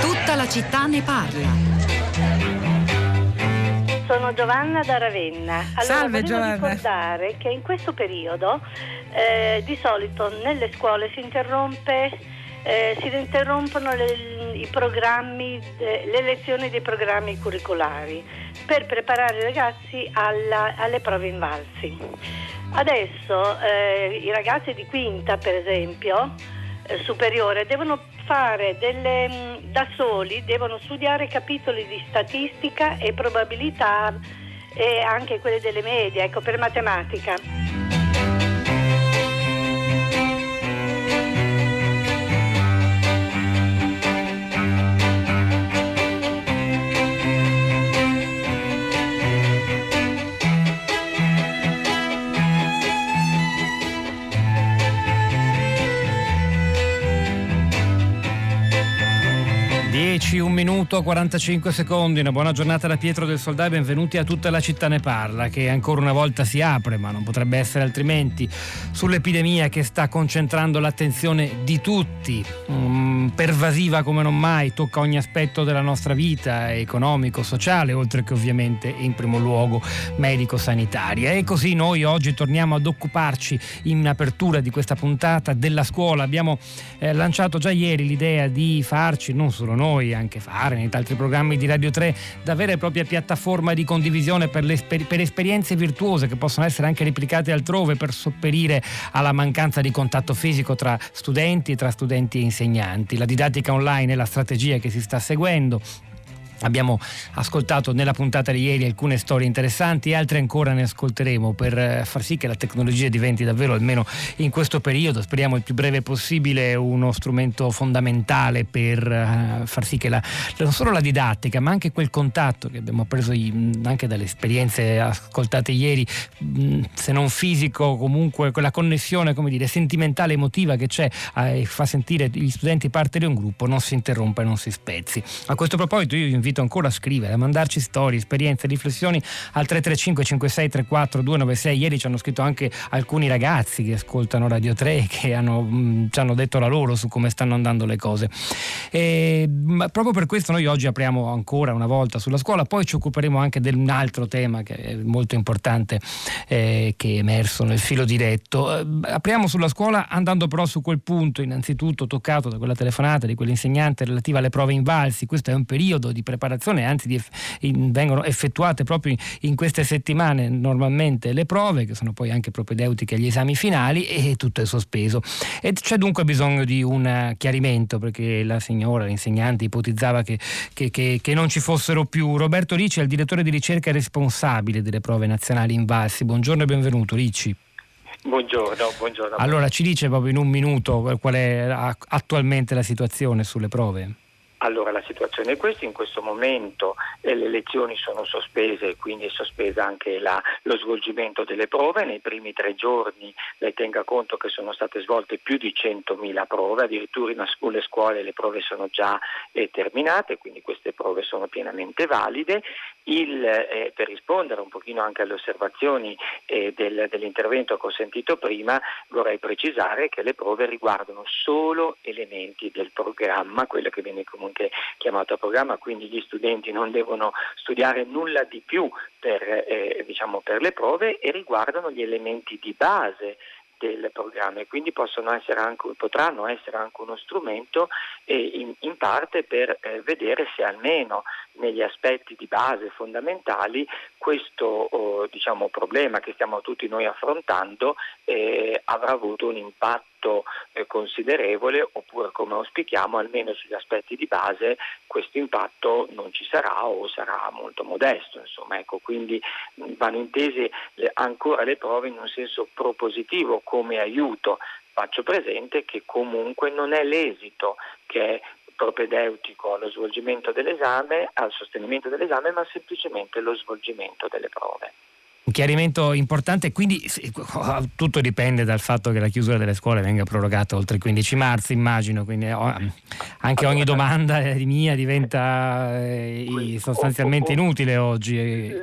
Tutta la città ne parla. Sono Giovanna da Ravenna. Allora, Salve, Giovanna. ricordare che in questo periodo eh, di solito nelle scuole si interrompe eh, si interrompono le- i programmi, le lezioni dei programmi curricolari per preparare i ragazzi alla- alle prove invalsi. Adesso eh, i ragazzi di quinta, per esempio, eh, superiore, devono fare delle, mh, da soli, devono studiare capitoli di statistica e probabilità e anche quelli delle medie, ecco, per matematica. Dieci, un minuto, 45 secondi. Una buona giornata da Pietro del Soldà e benvenuti a tutta la città ne parla, che ancora una volta si apre, ma non potrebbe essere altrimenti, sull'epidemia che sta concentrando l'attenzione di tutti, mm, pervasiva come non mai, tocca ogni aspetto della nostra vita, economico, sociale, oltre che ovviamente in primo luogo medico-sanitaria. E così noi oggi torniamo ad occuparci in apertura di questa puntata della scuola. Abbiamo eh, lanciato già ieri l'idea di farci, non solo noi, anche fare nei altri programmi di Radio 3, da vera e propria piattaforma di condivisione per, per esperienze virtuose che possono essere anche replicate altrove per sopperire alla mancanza di contatto fisico tra studenti, tra studenti e insegnanti. La didattica online è la strategia che si sta seguendo. Abbiamo ascoltato nella puntata di ieri alcune storie interessanti altre ancora ne ascolteremo per eh, far sì che la tecnologia diventi davvero, almeno in questo periodo, speriamo il più breve possibile, uno strumento fondamentale per eh, far sì che la- non solo la didattica, ma anche quel contatto che abbiamo appreso anche dalle esperienze ascoltate ieri, se non fisico, comunque quella connessione, come dire, sentimentale, emotiva che c'è eh, e fa sentire gli studenti parte di un gruppo, non si interrompa e non si spezzi. A questo proposito io vi invito ancora a scrivere, a mandarci storie, esperienze, riflessioni al 335 56 34 296. Ieri ci hanno scritto anche alcuni ragazzi che ascoltano Radio 3 che hanno, mh, ci hanno detto la loro su come stanno andando le cose. E, ma proprio per questo noi oggi apriamo ancora una volta sulla scuola, poi ci occuperemo anche di un altro tema che è molto importante eh, che è emerso nel filo diretto. Eh, apriamo sulla scuola andando però su quel punto innanzitutto toccato da quella telefonata di quell'insegnante relativa alle prove invalsi. Questo è un periodo di preparazione, anzi di in- vengono effettuate proprio in, in queste settimane normalmente le prove che sono poi anche propedeutiche agli esami finali e tutto è sospeso. E c'è dunque bisogno di un chiarimento perché la signora, l'insegnante ipotizzava che, che- che- che non ci fossero più. Roberto Ricci è il direttore di ricerca responsabile delle prove nazionali invalsi. Buongiorno e benvenuto Ricci. Buongiorno, buongiorno. Allora ci dice proprio in un minuto qual è attualmente la situazione sulle prove? Allora, la situazione è questa, in questo momento eh, le lezioni sono sospese e quindi è sospesa anche la- lo svolgimento delle prove. Nei primi tre giorni lei tenga conto che sono state svolte più di 100.000 prove, addirittura in alcune scuole le prove sono già eh, terminate, quindi queste prove sono pienamente valide. Il, eh, per rispondere un pochino anche alle osservazioni eh, del- dell'intervento che ho sentito prima, vorrei precisare che le prove riguardano solo elementi del programma, quello che viene comunque chiamato programma, quindi gli studenti non devono studiare nulla di più per, eh, diciamo, per le prove e riguardano gli elementi di base del programma e quindi essere anche, potranno essere anche uno strumento eh, in, in parte per eh, vedere se almeno negli aspetti di base fondamentali questo oh, diciamo, problema che stiamo tutti noi affrontando eh, avrà avuto un impatto eh, considerevole oppure come auspichiamo almeno sugli aspetti di base questo impatto non ci sarà o sarà molto modesto insomma ecco quindi mh, vanno intese le- ancora le prove in un senso propositivo come aiuto faccio presente che comunque non è l'esito che è propedeutico allo svolgimento dell'esame, al sostenimento dell'esame, ma semplicemente lo svolgimento delle prove. Un chiarimento importante, quindi tutto dipende dal fatto che la chiusura delle scuole venga prorogata oltre il 15 marzo, immagino, quindi anche ogni domanda mia diventa eh, sostanzialmente inutile oggi.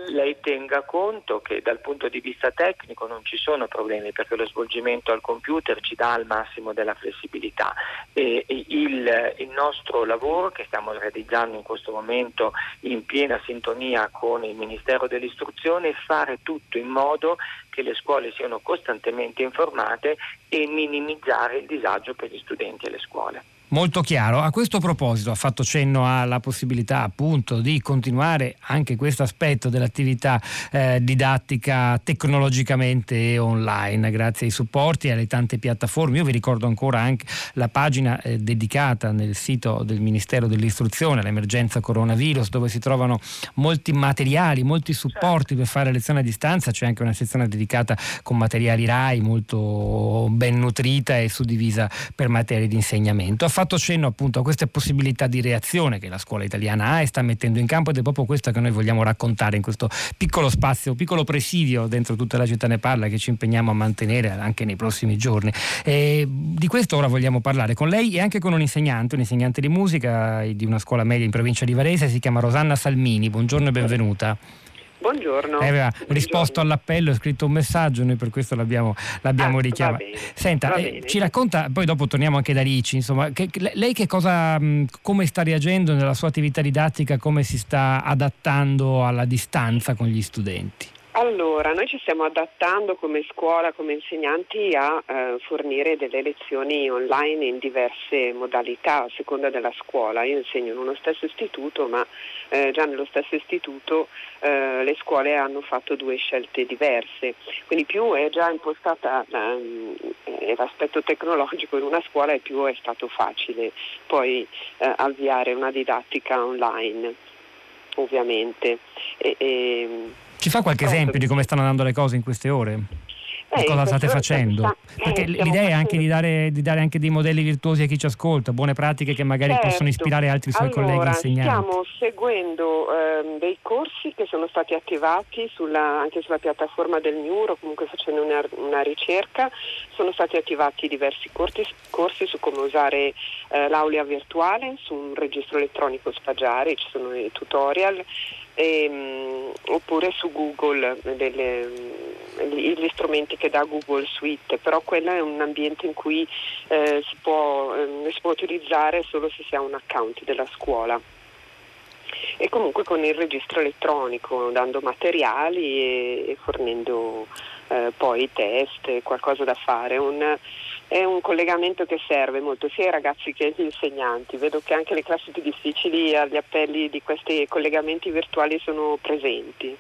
Lei tenga conto che dal punto di vista tecnico non ci sono problemi perché lo svolgimento al computer ci dà al massimo della flessibilità. E il, il nostro lavoro che stiamo realizzando in questo momento in piena sintonia con il Ministero dell'Istruzione è fare tutto in modo che le scuole siano costantemente informate e minimizzare il disagio per gli studenti e le scuole. Molto chiaro. A questo proposito ha fatto cenno alla possibilità appunto di continuare anche questo aspetto dell'attività eh, didattica tecnologicamente online grazie ai supporti e alle tante piattaforme. Io vi ricordo ancora anche la pagina eh, dedicata nel sito del Ministero dell'Istruzione all'emergenza coronavirus dove si trovano molti materiali, molti supporti per fare lezione a distanza. C'è anche una sezione dedicata con materiali RAI molto ben nutrita e suddivisa per materie di insegnamento fatto cenno appunto a queste possibilità di reazione che la scuola italiana ha e sta mettendo in campo ed è proprio questo che noi vogliamo raccontare in questo piccolo spazio, piccolo presidio dentro tutta la città ne parla che ci impegniamo a mantenere anche nei prossimi giorni. E di questo ora vogliamo parlare con lei e anche con un insegnante, un insegnante di musica di una scuola media in provincia di Varese, si chiama Rosanna Salmini. Buongiorno e benvenuta. Buongiorno. Lei aveva Buongiorno. risposto all'appello, ha scritto un messaggio, noi per questo l'abbiamo, l'abbiamo ah, richiamato. Senta, eh, ci racconta, poi dopo torniamo anche da Ricci, insomma, che, lei che cosa, come sta reagendo nella sua attività didattica, come si sta adattando alla distanza con gli studenti? Allora, noi ci stiamo adattando come scuola, come insegnanti a eh, fornire delle lezioni online in diverse modalità a seconda della scuola. Io insegno in uno stesso istituto, ma eh, già nello stesso istituto eh, le scuole hanno fatto due scelte diverse. Quindi più è già impostata eh, l'aspetto tecnologico in una scuola e più è stato facile poi eh, avviare una didattica online, ovviamente. E, e, ci fa qualche esempio di come stanno andando le cose in queste ore? Eh, cosa state facendo? Sta, Perché eh, l'idea è anche di dare, di dare, anche dei modelli virtuosi a chi ci ascolta, buone pratiche che magari certo. possono ispirare altri suoi allora, colleghi insegnanti. Stiamo seguendo eh, dei corsi che sono stati attivati sulla, anche sulla piattaforma del MIUR comunque facendo una, una ricerca, sono stati attivati diversi corsi, corsi su come usare eh, l'aula virtuale, su un registro elettronico Spagiare, ci sono i tutorial ehm, oppure su Google delle, gli strumenti che dà Google Suite, però quello è un ambiente in cui eh, si, può, eh, si può utilizzare solo se si ha un account della scuola e comunque con il registro elettronico, dando materiali e, e fornendo eh, poi test, qualcosa da fare. Un, è un collegamento che serve molto sia ai ragazzi che agli insegnanti. Vedo che anche le classi più difficili agli appelli di questi collegamenti virtuali sono presenti.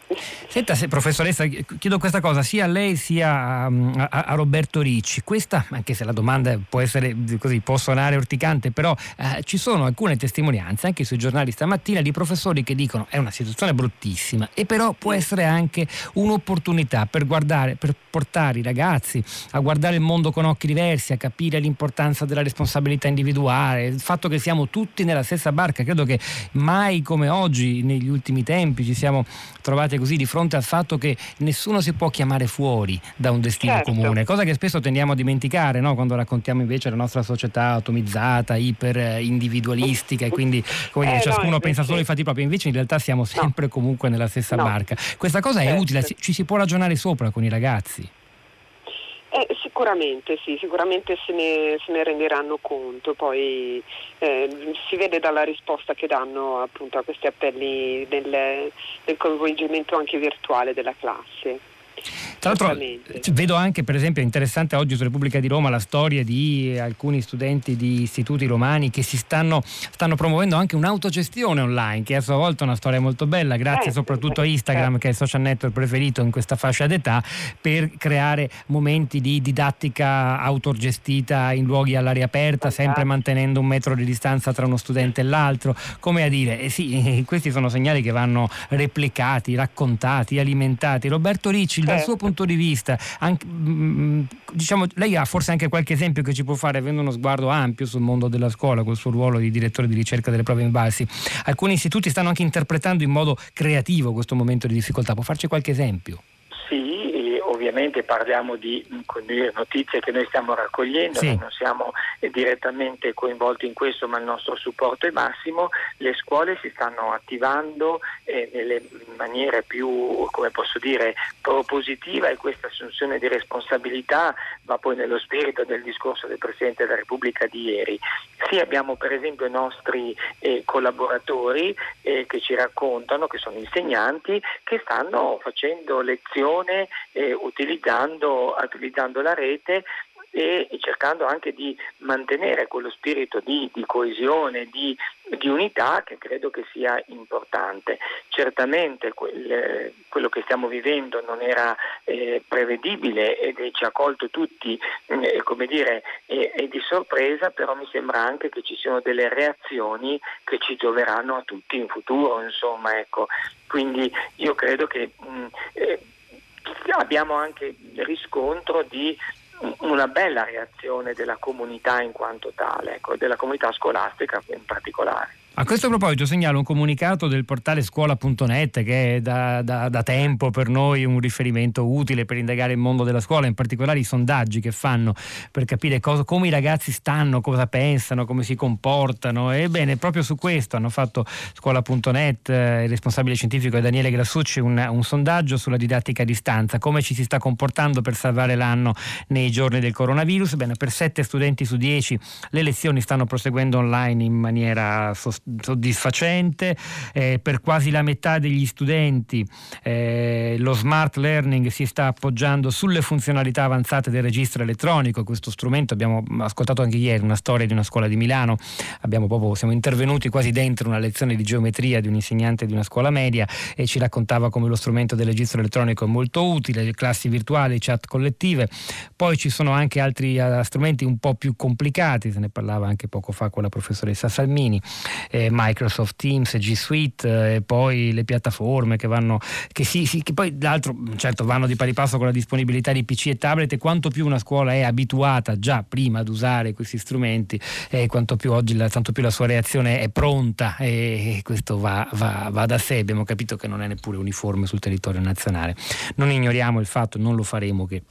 Senta, se, professoressa, chiedo questa cosa sia a lei sia mm, a, a, a, Roberto Ricci. Questa, anche se la domanda può essere così, può suonare orticante, però eh, ci sono alcune testimonianze anche sui giornali stamattina di professori che dicono è una situazione bruttissima e però può essere anche un'opportunità per guardare, per portare i ragazzi a guardare il mondo con occhi diversi diversi, a capire l'importanza della responsabilità individuale, il fatto che siamo tutti nella stessa barca. Credo che mai come oggi, negli ultimi tempi, ci siamo trovati così di fronte al fatto che nessuno si può chiamare fuori da un destino certo. comune, cosa che spesso tendiamo a dimenticare no? quando raccontiamo invece la nostra società atomizzata, iper individualistica e quindi come dire, eh, ciascuno no, pensa solo ai fatti propri, invece in realtà siamo sempre no. comunque nella stessa barca. Questa cosa certo. è utile, ci si può ragionare sopra con i ragazzi. Eh, sicuramente sì, sicuramente se ne, se ne renderanno conto, poi eh, si vede dalla risposta che danno appunto a questi appelli del, del coinvolgimento anche virtuale della classe. Tra l'altro vedo anche per esempio interessante oggi su Repubblica di Roma la storia di alcuni studenti di istituti romani che si stanno, stanno promuovendo anche un'autogestione online che è a sua volta una storia molto bella grazie eh, soprattutto a Instagram eh. che è il social network preferito in questa fascia d'età per creare momenti di didattica autogestita in luoghi all'aria aperta sempre mantenendo un metro di distanza tra uno studente e l'altro. Come a dire eh sì questi sono segnali che vanno replicati raccontati alimentati. Roberto Ricci dal suo punto di vista, anche, mm, diciamo, lei ha forse anche qualche esempio che ci può fare avendo uno sguardo ampio sul mondo della scuola, col suo ruolo di direttore di ricerca delle prove in balsi. Alcuni istituti stanno anche interpretando in modo creativo questo momento di difficoltà, può farci qualche esempio? Sì, ovviamente parliamo di notizie che noi stiamo raccogliendo, sì. non siamo direttamente coinvolti in questo, ma il nostro supporto è massimo. Le scuole si stanno attivando eh, nelle maniere più, come posso dire, propositiva e questa assunzione di responsabilità va poi nello spirito del discorso del Presidente della Repubblica di ieri. Sì, abbiamo per esempio i nostri eh, collaboratori eh, che ci raccontano, che sono insegnanti, che stanno facendo lezione eh, utilizzando, utilizzando la rete e cercando anche di mantenere quello spirito di, di coesione, di, di, unità che credo che sia importante. Certamente quel, quello che stiamo vivendo non era eh, prevedibile ed ci ha colto tutti eh, come dire, eh, di sorpresa, però mi sembra anche che ci siano delle reazioni che ci gioveranno a tutti in futuro. Insomma, ecco. Quindi io credo che mh, eh, abbiamo anche riscontro di una bella reazione della comunità in quanto tale, ecco, della comunità scolastica in particolare. A questo proposito segnalo un comunicato del portale scuola.net che è da, da, da, tempo per noi un riferimento utile per indagare il mondo della scuola, in particolare i sondaggi che fanno per capire cosa, come i ragazzi stanno, cosa pensano, come si comportano. Ebbene, proprio su questo hanno fatto scuola.net, eh, il responsabile scientifico è Daniele Grassucci, un, un sondaggio sulla didattica a distanza, come ci si sta comportando per salvare l'anno nei giorni del coronavirus. Bene, per 7 studenti su 10 le lezioni stanno proseguendo online in maniera sostenibile soddisfacente, eh, per quasi la metà degli studenti eh, lo smart learning si sta appoggiando sulle funzionalità avanzate del registro elettronico, questo strumento abbiamo ascoltato anche ieri una storia di una scuola di Milano, proprio, siamo intervenuti quasi dentro una lezione di geometria di un insegnante di una scuola media e ci raccontava come lo strumento del registro elettronico è molto utile, le classi virtuali, chat collettive, poi ci sono anche altri uh, strumenti un po' più complicati, se ne parlava anche poco fa con la professoressa Salmini, eh, Microsoft Teams, G Suite eh, e poi le piattaforme che vanno, che, sì, sì, che poi l'altro certo vanno di pari passo con la disponibilità di PC e tablet e quanto più una scuola è abituata già prima ad usare questi strumenti e quanto più oggi la, tanto più la sua reazione è pronta e questo va, va, va da sé, abbiamo capito che non è neppure uniforme sul territorio nazionale. Non ignoriamo il fatto, non lo faremo che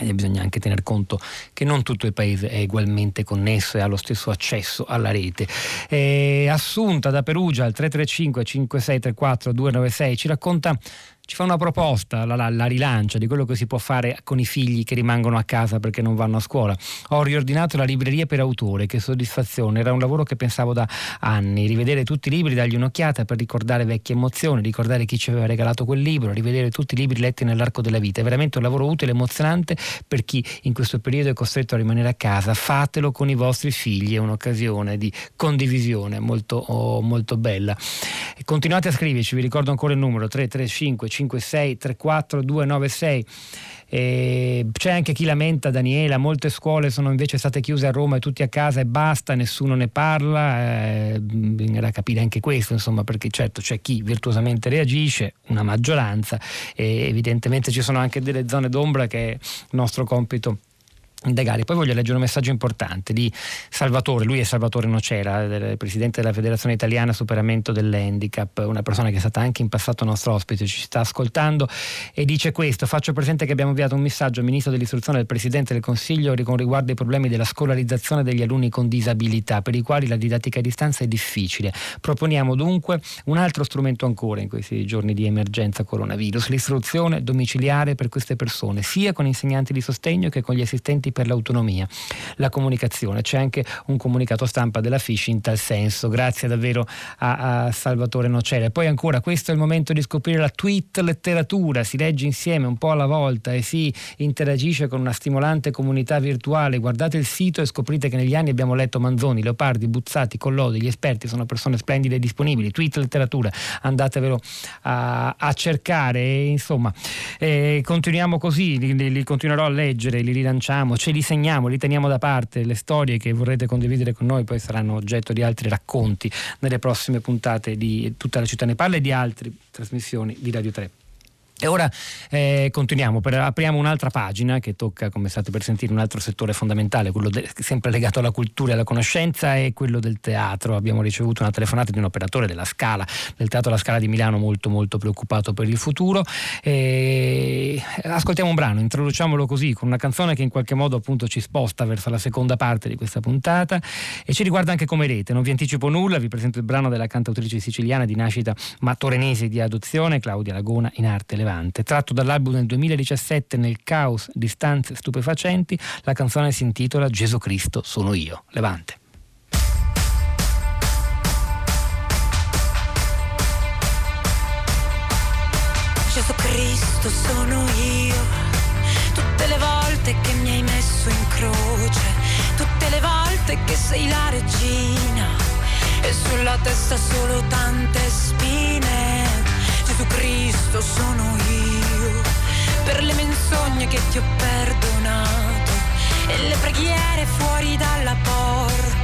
e bisogna anche tener conto che non tutto il paese è ugualmente connesso e ha lo stesso accesso alla rete. Eh, Assunta da Perugia al 335 5634 296 ci racconta ci fa una proposta, la, la, la, rilancia di quello che si può fare con i figli che rimangono a casa perché non vanno a scuola. Ho riordinato la libreria per autore, che soddisfazione, era un lavoro che pensavo da anni, rivedere tutti i libri, dargli un'occhiata per ricordare vecchie emozioni, ricordare chi ci aveva regalato quel libro, rivedere tutti i libri letti nell'arco della vita. È veramente un lavoro utile, emozionante per chi in questo periodo è costretto a rimanere a casa. Fatelo con i vostri figli, è un'occasione di condivisione molto, oh, molto bella. E continuate a scriverci, vi ricordo ancora il numero 335 56 34 296. E c'è anche chi lamenta, Daniela, molte scuole sono invece state chiuse a Roma e tutti a casa e basta, nessuno ne parla, eh, bisognerà capire anche questo, insomma, perché certo c'è chi virtuosamente reagisce, una maggioranza, e evidentemente ci sono anche delle zone d'ombra che è nostro compito indagare. Poi voglio leggere un messaggio importante di Salvatore, lui è Salvatore Nocera, presidente della Federazione Italiana Superamento dell'Handicap, una persona che è stata anche in passato nostro ospite, ci sta ascoltando e dice questo, faccio presente che abbiamo inviato un messaggio al Ministro dell'Istruzione del Presidente del Consiglio con riguardo ai problemi della scolarizzazione degli alunni con disabilità, per i quali la didattica a distanza è difficile. Proponiamo dunque un altro strumento ancora in questi giorni di emergenza coronavirus, l'istruzione domiciliare per queste persone, sia con insegnanti di sostegno che con gli assistenti per l'autonomia, la comunicazione. C'è anche un comunicato stampa della FISC in tal senso. Grazie davvero a, a Salvatore Nocere. Poi ancora, questo è il momento di scoprire la tweet letteratura, si legge insieme un po' alla volta e si interagisce con una stimolante comunità virtuale. Guardate il sito e scoprite che negli anni abbiamo letto Manzoni, Leopardi, Buzzati, Collodi, gli esperti sono persone splendide e disponibili. Tweet letteratura, andatevelo a, a cercare. E, insomma, eh, continuiamo così, li, li continuerò a leggere, li rilanciamo ce li segniamo, li teniamo da parte, le storie che vorrete condividere con noi poi saranno oggetto di altri racconti nelle prossime puntate di Tutta la città ne parla e di altre trasmissioni di Radio 3. E ora eh, continuiamo, per, apriamo un'altra pagina che tocca, come state per sentire, un altro settore fondamentale, quello de, sempre legato alla cultura e alla conoscenza, e quello del teatro. Abbiamo ricevuto una telefonata di un operatore della Scala, del Teatro La Scala di Milano, molto molto preoccupato per il futuro. E ascoltiamo un brano, introduciamolo così, con una canzone che in qualche modo appunto ci sposta verso la seconda parte di questa puntata e ci riguarda anche come rete. Non vi anticipo nulla, vi presento il brano della cantautrice siciliana di nascita ma torinese di adozione, Claudia Lagona, in arte Levante. Levante. Tratto dall'album del 2017 Nel caos di stanze stupefacenti, la canzone si intitola Gesù Cristo sono io. Levante. Gesù Cristo sono io, tutte le volte che mi hai messo in croce, tutte le volte che sei la regina e sulla testa solo tante spine Gesù Cristo sono io, per le menzogne che ti ho perdonato e le preghiere fuori dalla porta,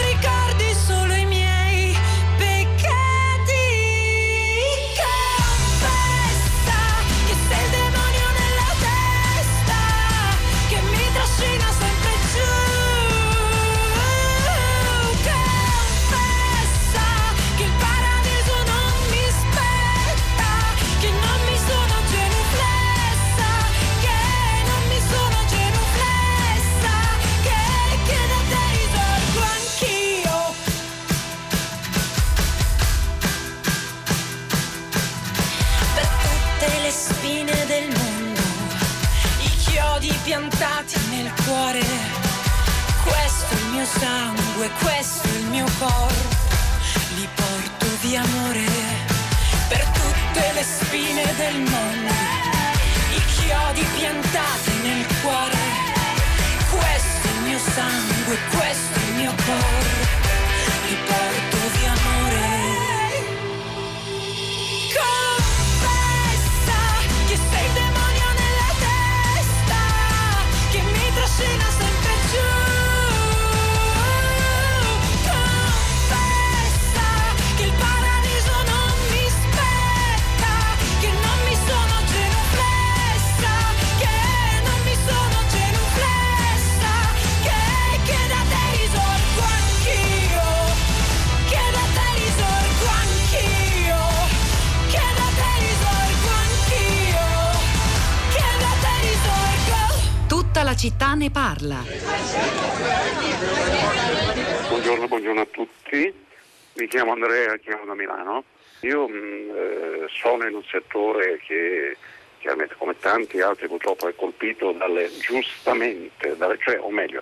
Da Milano. Io mh, mm, eh, sono in un settore che chiaramente come tanti altri purtroppo è colpito dalle giustamente, dalle, cioè, o meglio,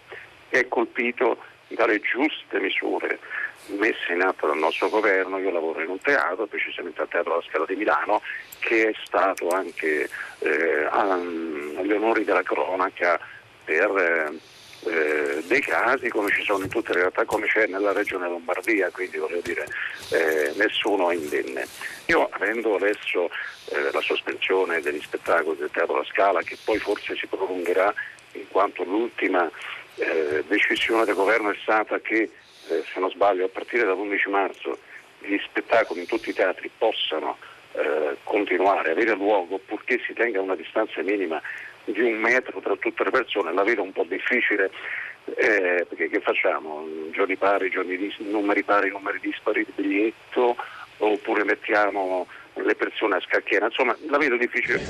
è colpito dalle giuste misure messe in atto dal nostro governo. Io lavoro in un teatro, precisamente al Teatro La Scala di Milano, che è stato anche eh, agli onori della cronaca per eh, dei casi come ci sono in tutte le realtà, come c'è nella regione Lombardia, quindi voglio dire eh, nessuno è indenne. Io avendo adesso eh, la sospensione degli spettacoli del Teatro La Scala, che poi forse si prolungherà in quanto l'ultima eh, decisione del governo è stata che, eh, se non sbaglio, a partire dall'11 marzo gli spettacoli in tutti i teatri possano eh, continuare, avere luogo purché si tenga una distanza minima di un metro tra tutte le persone, la vedo un po' difficile eh, perché che facciamo? Giorni pari, giorni dis- numeri pari, numeri dispari di biglietto oppure mettiamo le persone a scacchiera, insomma la vedo difficile.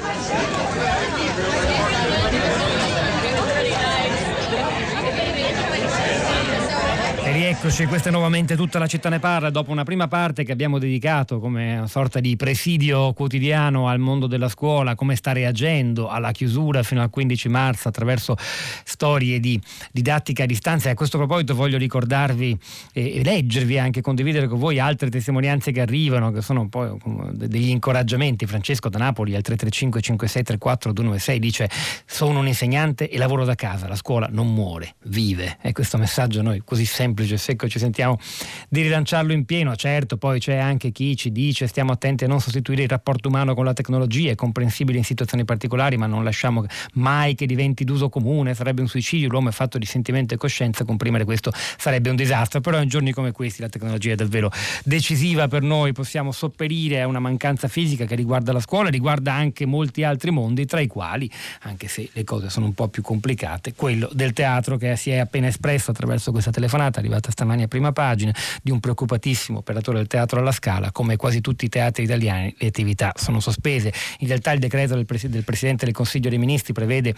Eccoci, questa è nuovamente tutta la città ne parla, dopo una prima parte che abbiamo dedicato come una sorta di presidio quotidiano al mondo della scuola, come sta reagendo alla chiusura fino al 15 marzo attraverso storie di didattica a distanza. E a questo proposito voglio ricordarvi e leggervi anche, condividere con voi altre testimonianze che arrivano, che sono poi degli incoraggiamenti. Francesco da Napoli al 335 5634 296 dice sono un insegnante e lavoro da casa, la scuola non muore, vive. E questo messaggio noi così semplice semplice, secco, ci sentiamo di rilanciarlo in pieno. Certo, poi c'è anche chi ci dice stiamo attenti a non sostituire il rapporto umano con la tecnologia, è comprensibile in situazioni particolari, ma non lasciamo mai che diventi d'uso comune, sarebbe un suicidio, l'uomo è fatto di sentimento e coscienza, comprimere questo sarebbe un disastro, però in giorni come questi la tecnologia è davvero decisiva per noi, possiamo sopperire a una mancanza fisica che riguarda la scuola, riguarda anche molti altri mondi, tra i quali, anche se le cose sono un po' più complicate, quello del teatro che si è appena espresso attraverso questa telefonata arrivata arrivata stamani a prima pagina di un preoccupatissimo operatore del teatro alla Scala, come quasi tutti i teatri italiani le attività sono sospese. In realtà il decreto del, pres- del Presidente del Consiglio dei Ministri prevede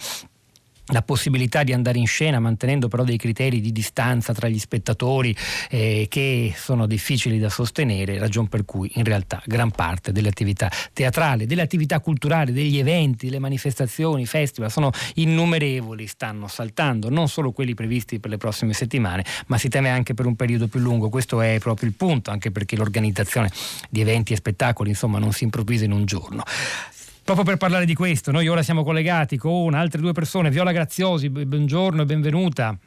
la possibilità di andare in scena mantenendo però dei criteri di distanza tra gli spettatori eh, che sono difficili da sostenere, ragion per cui in realtà gran parte delle attività teatrali, delle attività culturali, degli eventi, delle manifestazioni, festival sono innumerevoli, stanno saltando, non solo quelli previsti per le prossime settimane, ma si teme anche per un periodo più lungo, questo è proprio il punto, anche perché l'organizzazione di eventi e spettacoli insomma non si improvvisa in un giorno. Proprio per parlare di questo, noi ora siamo collegati con altre due persone. Viola Graziosi, buongiorno e benvenuta.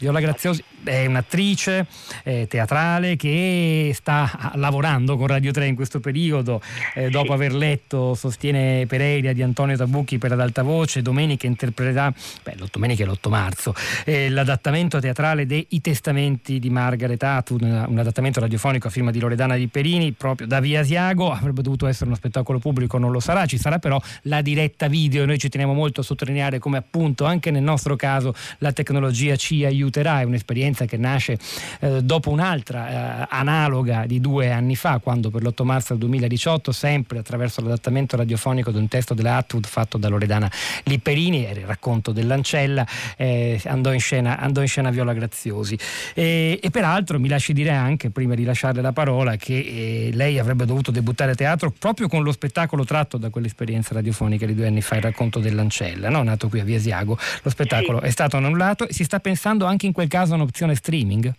Viola Graziosi è un'attrice eh, teatrale che sta lavorando con Radio 3 in questo periodo, eh, dopo aver letto Sostiene Pereira di Antonio Tabucchi per ad alta voce, domenica interpreterà, beh, domenica è l'8 marzo, eh, l'adattamento teatrale dei I Testamenti di Margaret Atwood, un adattamento radiofonico a firma di Loredana Di Perini, proprio da Via Asiago, avrebbe dovuto essere uno spettacolo pubblico, non lo sarà, ci sarà però la diretta video noi ci teniamo molto a sottolineare come appunto anche nel nostro caso la tecnologia ci aiuta aiuterà, è un'esperienza che nasce eh, dopo un'altra eh, analoga di due anni fa, quando per l'8 marzo del 2018, sempre attraverso l'adattamento radiofonico di un testo della Atwood fatto da Loredana Lipperini, era il racconto dell'ancella, eh, andò, in scena, andò, in scena, Viola Graziosi. E, e, peraltro mi lasci dire anche, prima di lasciarle la parola, che eh, lei avrebbe dovuto debuttare a teatro proprio con lo spettacolo tratto da quell'esperienza radiofonica di due anni fa, il racconto dell'ancella, no? nato qui a Viesiago. Lo spettacolo sì. è stato annullato e si sta pensando anche anche in quel caso un'opzione streaming?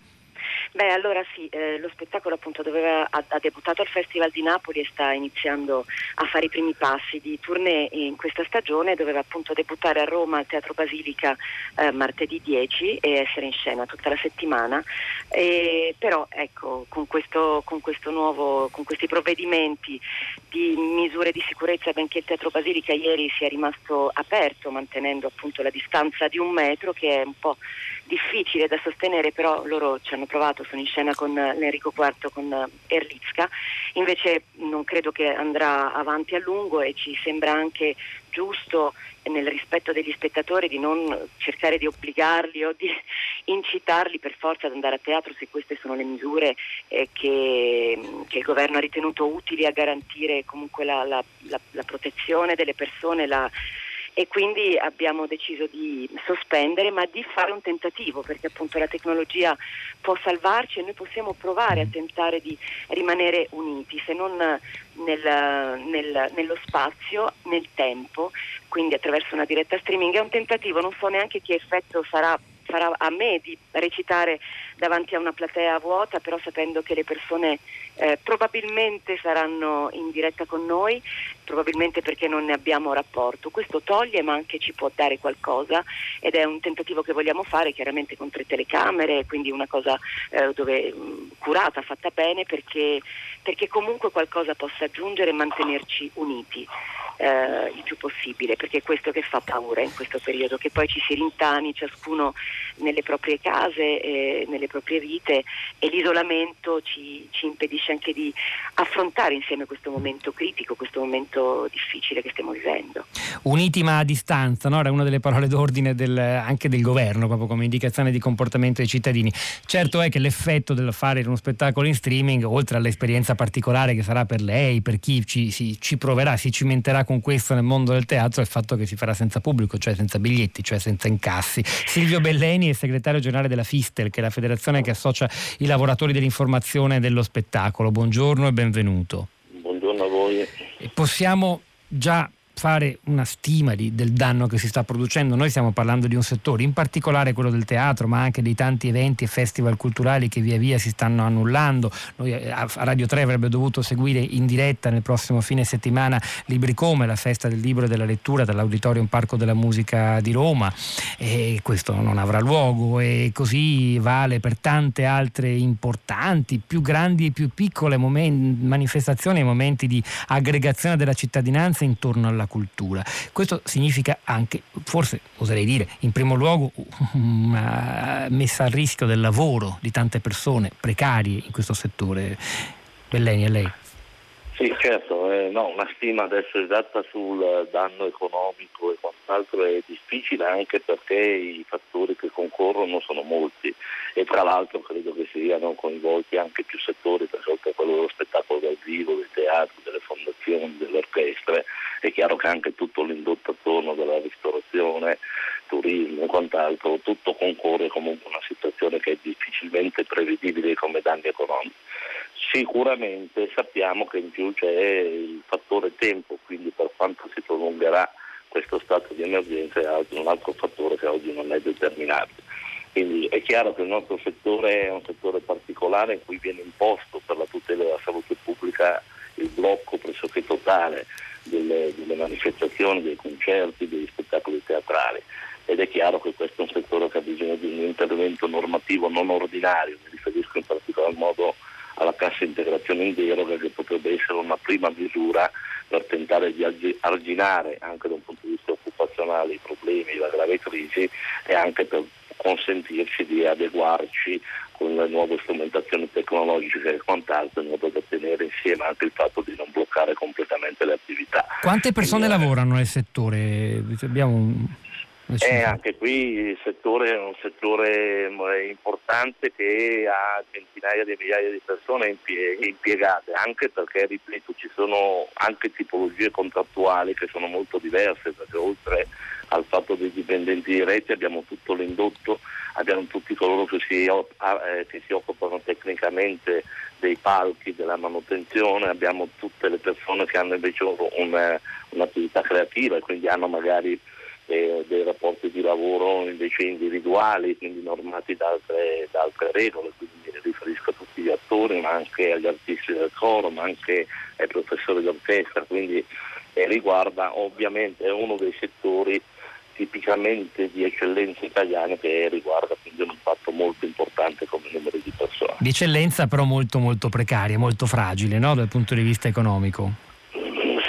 Beh, allora sì, eh, lo spettacolo appunto doveva, ha, ha, debuttato al Festival di Napoli e sta iniziando a fare i primi passi di tournée in questa stagione, doveva appunto debuttare a Roma al Teatro Basilica eh, martedì 10 e essere in scena tutta la settimana, e, però ecco, con, questo, con, questo nuovo, con questi provvedimenti di misure di sicurezza, benché il Teatro Basilica ieri sia rimasto aperto mantenendo appunto la distanza di un metro che è un po' difficile da sostenere, però loro ci hanno provato, sono in scena con l'Enrico IV, con Erlitzka, invece non credo che andrà avanti a lungo e ci sembra anche giusto nel rispetto degli spettatori di non cercare di obbligarli o di incitarli per forza ad andare a teatro se queste sono le misure eh, che, che, il governo ha ritenuto utili a garantire comunque la, la, la, la protezione delle persone, la, e quindi abbiamo deciso di sospendere ma di fare un tentativo perché appunto la tecnologia può salvarci e noi possiamo provare a tentare di rimanere uniti se non nel, nel, nello spazio, nel tempo, quindi attraverso una diretta streaming. È un tentativo, non so neanche che effetto sarà farà a me di recitare davanti a una platea vuota, però sapendo che le persone eh, probabilmente saranno in diretta con noi, probabilmente perché non ne abbiamo rapporto. Questo toglie ma anche ci può dare qualcosa ed è un tentativo che vogliamo fare chiaramente con tre telecamere, quindi una cosa eh, dove, mh, curata, fatta bene perché, perché comunque qualcosa possa aggiungere e mantenerci uniti eh, il più possibile, perché è questo che fa paura in questo periodo, che poi ci si rintani ciascuno nelle proprie case, eh, nelle proprie vite e l'isolamento ci, ci, impedisce anche di affrontare insieme questo momento critico, questo momento difficile che stiamo vivendo. Uniti ma a distanza, no? era una delle parole d'ordine del, anche del governo, proprio come indicazione di comportamento dei cittadini. Certo è che l'effetto del fare uno spettacolo in streaming, oltre all'esperienza particolare che sarà per lei, per chi ci, si, ci proverà, si cimenterà con questo nel mondo del teatro è il fatto che si farà senza pubblico, cioè senza biglietti, cioè senza incassi. Silvio Belleni è segretario generale della FISTEL, che è la federazione che associa i lavoratori dell'informazione e dello spettacolo. Buongiorno e benvenuto. Buongiorno a voi. Possiamo già fare una stima di, del danno che si sta producendo. Noi stiamo parlando di un settore, in particolare quello del teatro, ma anche dei tanti eventi e festival culturali che via via si stanno annullando. Noi eh, a Radio 3 avrebbe dovuto seguire in diretta nel prossimo fine settimana Libricome, la festa del libro e della lettura dall'Auditorium Parco della Musica di Roma e questo non avrà luogo e così vale per tante altre importanti, più grandi e più piccole momenti, manifestazioni e momenti di aggregazione della cittadinanza intorno alla cultura. Questo significa anche, forse oserei dire, in primo luogo una messa a rischio del lavoro di tante persone precarie in questo settore. Belleni, a lei. Sì, certo, eh, no, una stima adesso esatta sul danno economico e quant'altro è difficile anche perché i fattori che concorrono sono molti e tra l'altro credo che siano coinvolti anche più settori perché oltre a quello dello spettacolo dal vivo, del teatro, delle orchestre, è chiaro che anche tutto l'indotto attorno della ristorazione, turismo e quant'altro, tutto concorre comunque a una situazione che è difficilmente prevedibile come danni economici. Sicuramente sappiamo che in più c'è il fattore tempo, quindi per quanto si prolungherà questo stato di emergenza è un altro fattore che oggi non è determinabile. Quindi è chiaro che il nostro settore è un settore particolare in cui viene imposto per la tutela della salute pubblica il blocco pressoché totale delle, delle manifestazioni, dei concerti, degli spettacoli teatrali. Ed è chiaro che questo è un settore che ha bisogno di un intervento normativo non ordinario, mi riferisco in particolar modo alla cassa integrazione in deroga che potrebbe essere una prima misura per tentare di arginare anche da un punto di vista occupazionale i problemi, la grave crisi e anche per consentirci di adeguarci con le nuove strumentazioni tecnologiche e quant'altro in modo da tenere insieme anche il fatto di non bloccare completamente le attività. Quante persone Quindi, lavorano nel settore? Abbiamo un... Eh, anche qui il settore è un settore eh, importante che ha centinaia di migliaia di persone impiegate, anche perché, ripeto, ci sono anche tipologie contrattuali che sono molto diverse, perché oltre al fatto dei dipendenti diretti abbiamo tutto l'indotto, abbiamo tutti coloro che si, eh, che si occupano tecnicamente dei palchi, della manutenzione, abbiamo tutte le persone che hanno invece un, un'attività creativa e quindi hanno magari eh, dei rapporti di lavoro invece individuali, quindi normati da altre, da altre, regole, quindi mi riferisco a tutti gli attori, ma anche agli artisti del coro, ma anche ai professori d'orchestra, quindi eh, riguarda ovviamente uno dei settori tipicamente di eccellenza italiana che riguarda quindi un impatto molto importante come numero di persone. Di eccellenza però molto molto precaria, molto fragile no? dal punto di vista economico.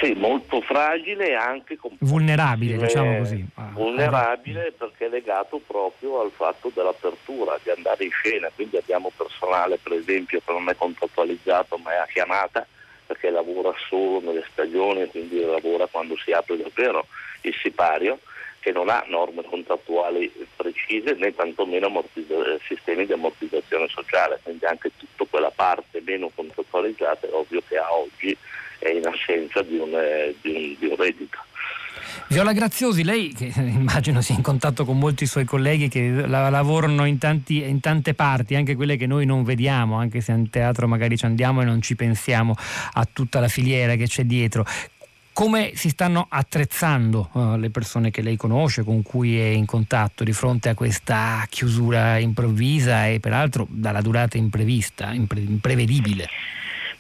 Sì, molto fragile e anche vulnerabile, diciamo così. Ah, vulnerabile ah, perché è legato proprio al fatto dell'apertura, di andare in scena, quindi abbiamo personale per esempio che non è contrattualizzato ma è a chiamata perché lavora solo nelle stagioni, quindi lavora quando si apre davvero il sipario che non ha norme contrattuali precise né tantomeno ammortizza- sistemi di ammortizzazione sociale, quindi anche tutta quella parte meno contrattualizzata è ovvio che a oggi è in assenza di un, eh, di un, di un reddito. Viola Graziosi, lei che immagino sia in contatto con molti suoi colleghi che lavorano in, tanti, in, tante parti, anche quelle che noi non vediamo, anche se in teatro magari ci andiamo e non ci pensiamo a tutta la filiera che c'è dietro. Come si stanno attrezzando uh, le persone che lei conosce, con cui è in contatto, di fronte a questa chiusura improvvisa e peraltro dalla durata imprevista, impre- imprevedibile?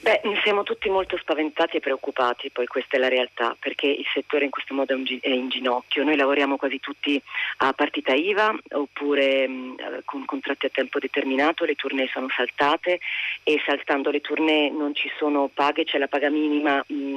Beh, siamo tutti molto spaventati e preoccupati, poi questa è la realtà, perché il settore in questo modo è in ginocchio. Noi lavoriamo quasi tutti a partita IVA oppure mh, con contratti a tempo determinato, le tournée sono saltate e saltando le tournée non ci sono paghe, c'è la paga minima mh,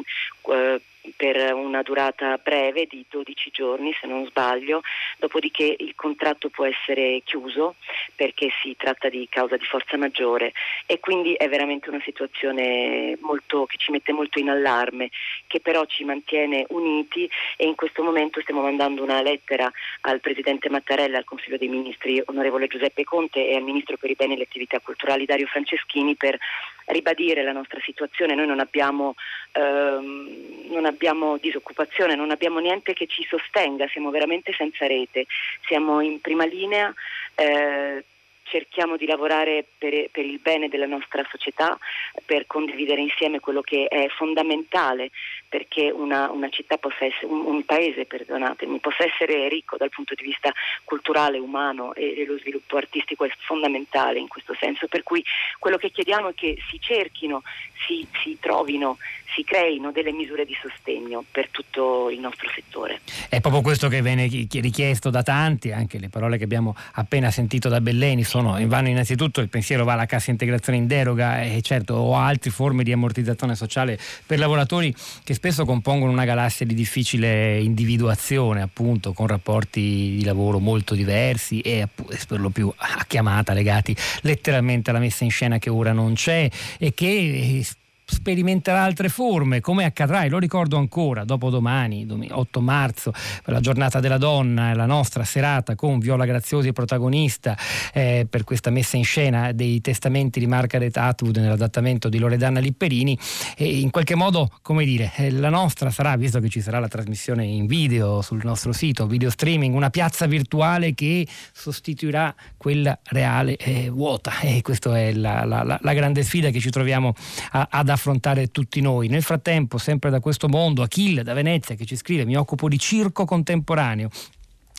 eh, per una durata breve di 12 giorni se non sbaglio, dopodiché il contratto può essere chiuso perché si tratta di causa di forza maggiore. E quindi è veramente una situazione molto, che ci mette molto in allarme, che però ci mantiene uniti. E in questo momento stiamo mandando una lettera al Presidente Mattarella, al Consiglio dei Ministri, onorevole Giuseppe Conte e al Ministro per i beni e le attività culturali Dario Franceschini per ribadire la nostra situazione. Noi non abbiamo, ehm, non abbiamo disoccupazione, non abbiamo niente che ci sostenga, siamo veramente senza rete, siamo in prima linea. Eh, cerchiamo di lavorare per, per, il bene della nostra società, per condividere insieme quello che è fondamentale perché una, una città possa essere, un, un, paese, possa essere ricco dal punto di vista culturale, umano e, e lo sviluppo artistico è fondamentale in questo senso. Per cui quello che chiediamo è che si cerchino, si, si trovino, si creino delle misure di sostegno per tutto il nostro settore. È proprio questo che viene richiesto da tanti, anche le parole che abbiamo appena sentito da Belleni sono, vanno innanzitutto, il pensiero va alla cassa integrazione in deroga e certo o altre forme di ammortizzazione sociale per lavoratori che spesso compongono una galassia di difficile individuazione, appunto, con rapporti di lavoro molto diversi e per lo più a chiamata legati letteralmente alla messa in scena che ora non c'è e che sperimenterà altre forme, come accadrà, e lo ricordo ancora, dopo domani, 8 marzo, per la giornata della donna, la nostra serata con Viola Graziosi protagonista eh, per questa messa in scena dei testamenti di Margaret Atwood nell'adattamento di Loredana Lipperini. E in qualche modo, come dire, eh, la nostra sarà, visto che ci sarà la trasmissione in video sul nostro sito, video streaming, una piazza virtuale che sostituirà quella reale eh, vuota. E questa è la, la, la, la, grande sfida che ci troviamo a, ad affrontare tutti noi. Nel frattempo, sempre da questo mondo, Achille da Venezia che ci scrive mi occupo di circo contemporaneo.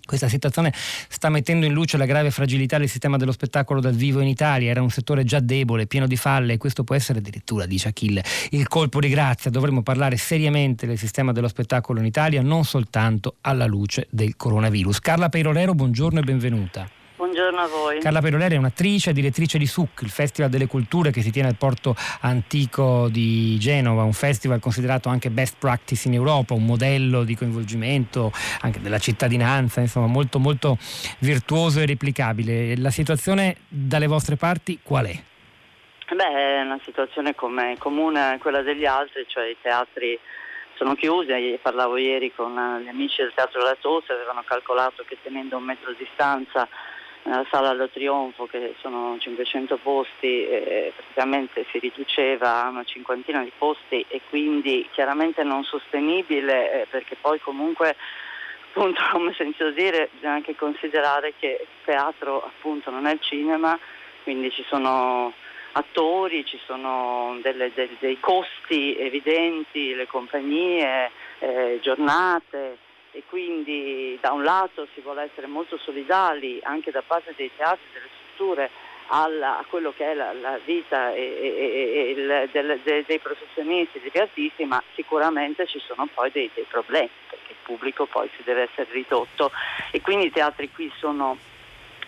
Questa situazione sta mettendo in luce la grave fragilità del sistema dello spettacolo dal vivo in Italia. Era un settore già debole, pieno di falle e questo può essere addirittura, dice Achille, il colpo di grazia. Dovremmo parlare seriamente del sistema dello spettacolo in Italia, non soltanto alla luce del coronavirus. Carla Peirolero, buongiorno e benvenuta. Buongiorno a voi. Carla Peroleri è un'attrice e direttrice di SUC, il Festival delle Culture che si tiene al porto antico di Genova, un festival considerato anche best practice in Europa, un modello di coinvolgimento anche della cittadinanza, insomma molto molto virtuoso e replicabile. La situazione dalle vostre parti qual è? Beh, è una situazione come, comune a quella degli altri, cioè i teatri sono chiusi, parlavo ieri con gli amici del Teatro della Tosse, avevano calcolato che tenendo un metro di distanza nella sala del trionfo che sono 500 posti eh, praticamente si riduceva a una cinquantina di posti e quindi chiaramente non sostenibile eh, perché poi comunque appunto come sento dire bisogna anche considerare che il teatro appunto non è il cinema quindi ci sono attori, ci sono delle, dei, dei costi evidenti, le compagnie, eh, giornate e quindi da un lato si vuole essere molto solidali anche da parte dei teatri, delle strutture alla, a quello che è la, la vita e, e, e il, del, de, dei professionisti, degli artisti, ma sicuramente ci sono poi dei, dei problemi perché il pubblico poi si deve essere ridotto e quindi i teatri qui sono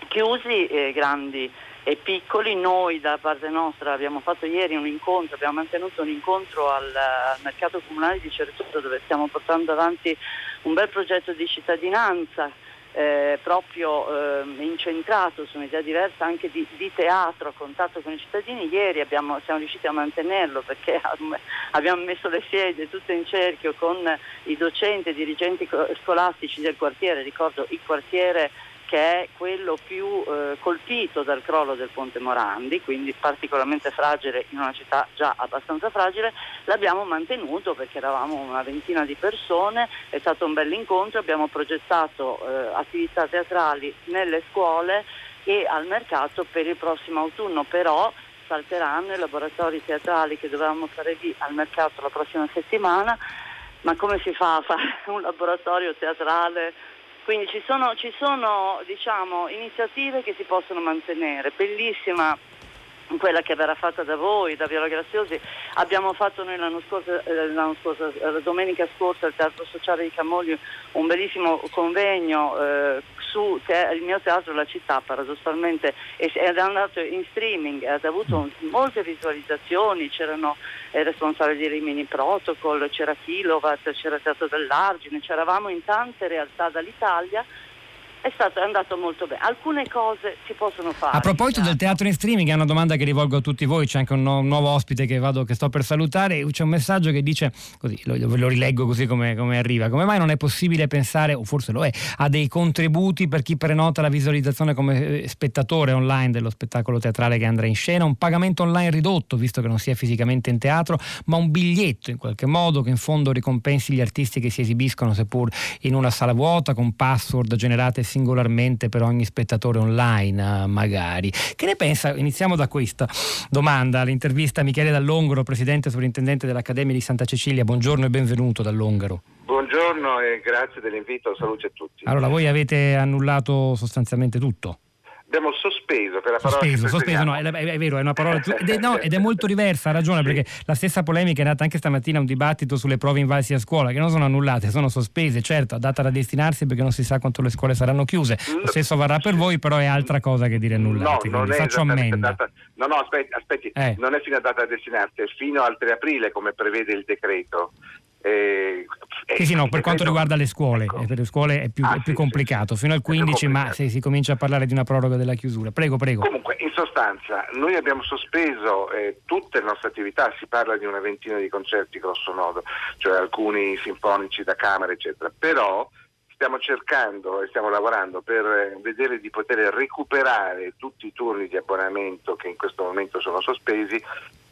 chiusi, eh, grandi e piccoli. Noi da parte nostra abbiamo fatto ieri un incontro, abbiamo mantenuto un incontro al, al mercato comunale di Certosa dove stiamo portando avanti un bel progetto di cittadinanza. Eh, proprio eh, incentrato su un'idea diversa anche di, di, teatro a contatto con i cittadini. Ieri abbiamo, siamo riusciti a mantenerlo perché abbiamo messo le siede tutte in cerchio con i docenti e dirigenti scolastici del quartiere. Ricordo il quartiere che è quello più eh, colpito dal crollo del Ponte Morandi, quindi particolarmente fragile in una città già abbastanza fragile, l'abbiamo mantenuto perché eravamo una ventina di persone, è stato un bel incontro, abbiamo progettato eh, attività teatrali nelle scuole e al mercato per il prossimo autunno, però salteranno i laboratori teatrali che dovevamo fare lì al mercato la prossima settimana, ma come si fa a fare un laboratorio teatrale quindi ci sono, ci sono diciamo, iniziative che si possono mantenere, bellissima quella che verrà fatta da voi, da Viola Graziosi. Abbiamo fatto noi l'anno scorso, eh, l'anno scorso la domenica scorsa al Teatro Sociale di Camogli un bellissimo convegno eh, su te- il mio teatro La città, paradossalmente, ed è andato in streaming, ha avuto molte visualizzazioni, c'erano eh, responsabili di Rimini Protocol, c'era Kilowatt, c'era Teatro dell'Argine, c'eravamo in tante realtà dall'Italia è, stato, è andato molto bene. Alcune cose si possono fare. A proposito del teatro in streaming, è una domanda che rivolgo a tutti voi. C'è anche un, no, un nuovo ospite che, vado, che, sto per salutare. C'è un messaggio che dice: così lo, lo rileggo così come, come, arriva. Come mai non è possibile pensare, o forse lo è, a dei contributi per chi prenota la visualizzazione come eh, spettatore online dello spettacolo teatrale che andrà in scena? Un pagamento online ridotto, visto che non si è fisicamente in teatro, ma un biglietto in qualche modo che in fondo ricompensi gli artisti che si esibiscono, seppur in una sala vuota, con password generate singolarmente per ogni spettatore online, eh, magari. Che ne pensa? Iniziamo da questa domanda. L'intervista a Michele Dall'Ongaro, presidente sovrintendente dell'Accademia di Santa Cecilia. Buongiorno e benvenuto Dall'Ongaro. Buongiorno e grazie dell'invito, saluti a tutti. Allora, voi avete annullato sostanzialmente tutto? Abbiamo sospeso per la parola sospeso, sospeso no, è, è, vero è una parola ed è, no, ed è molto diversa ha ragione sì. perché la stessa polemica è nata anche stamattina un dibattito sulle prove invalsi a scuola che non sono annullate sono sospese certo a data da destinarsi perché non si sa quanto le scuole saranno chiuse lo stesso varrà per voi però è altra cosa che dire annullate no, non è faccio ammenda data, no no aspetti, aspetti eh. non è fino a data da destinarsi è fino al 3 aprile come prevede il decreto eh, sì, sì, no, per quanto riguarda le scuole, ecco. Eh, per le scuole è più, ah, è più sì, complicato, fino al 15, ma se si comincia a parlare di una proroga della chiusura. Prego, prego. Comunque, in sostanza, noi abbiamo sospeso eh, tutte le nostre attività, si parla di una ventina di concerti grosso modo, cioè alcuni sinfonici da camera, eccetera, però stiamo cercando e stiamo lavorando per eh, vedere di poter recuperare tutti i turni di abbonamento che in questo momento sono sospesi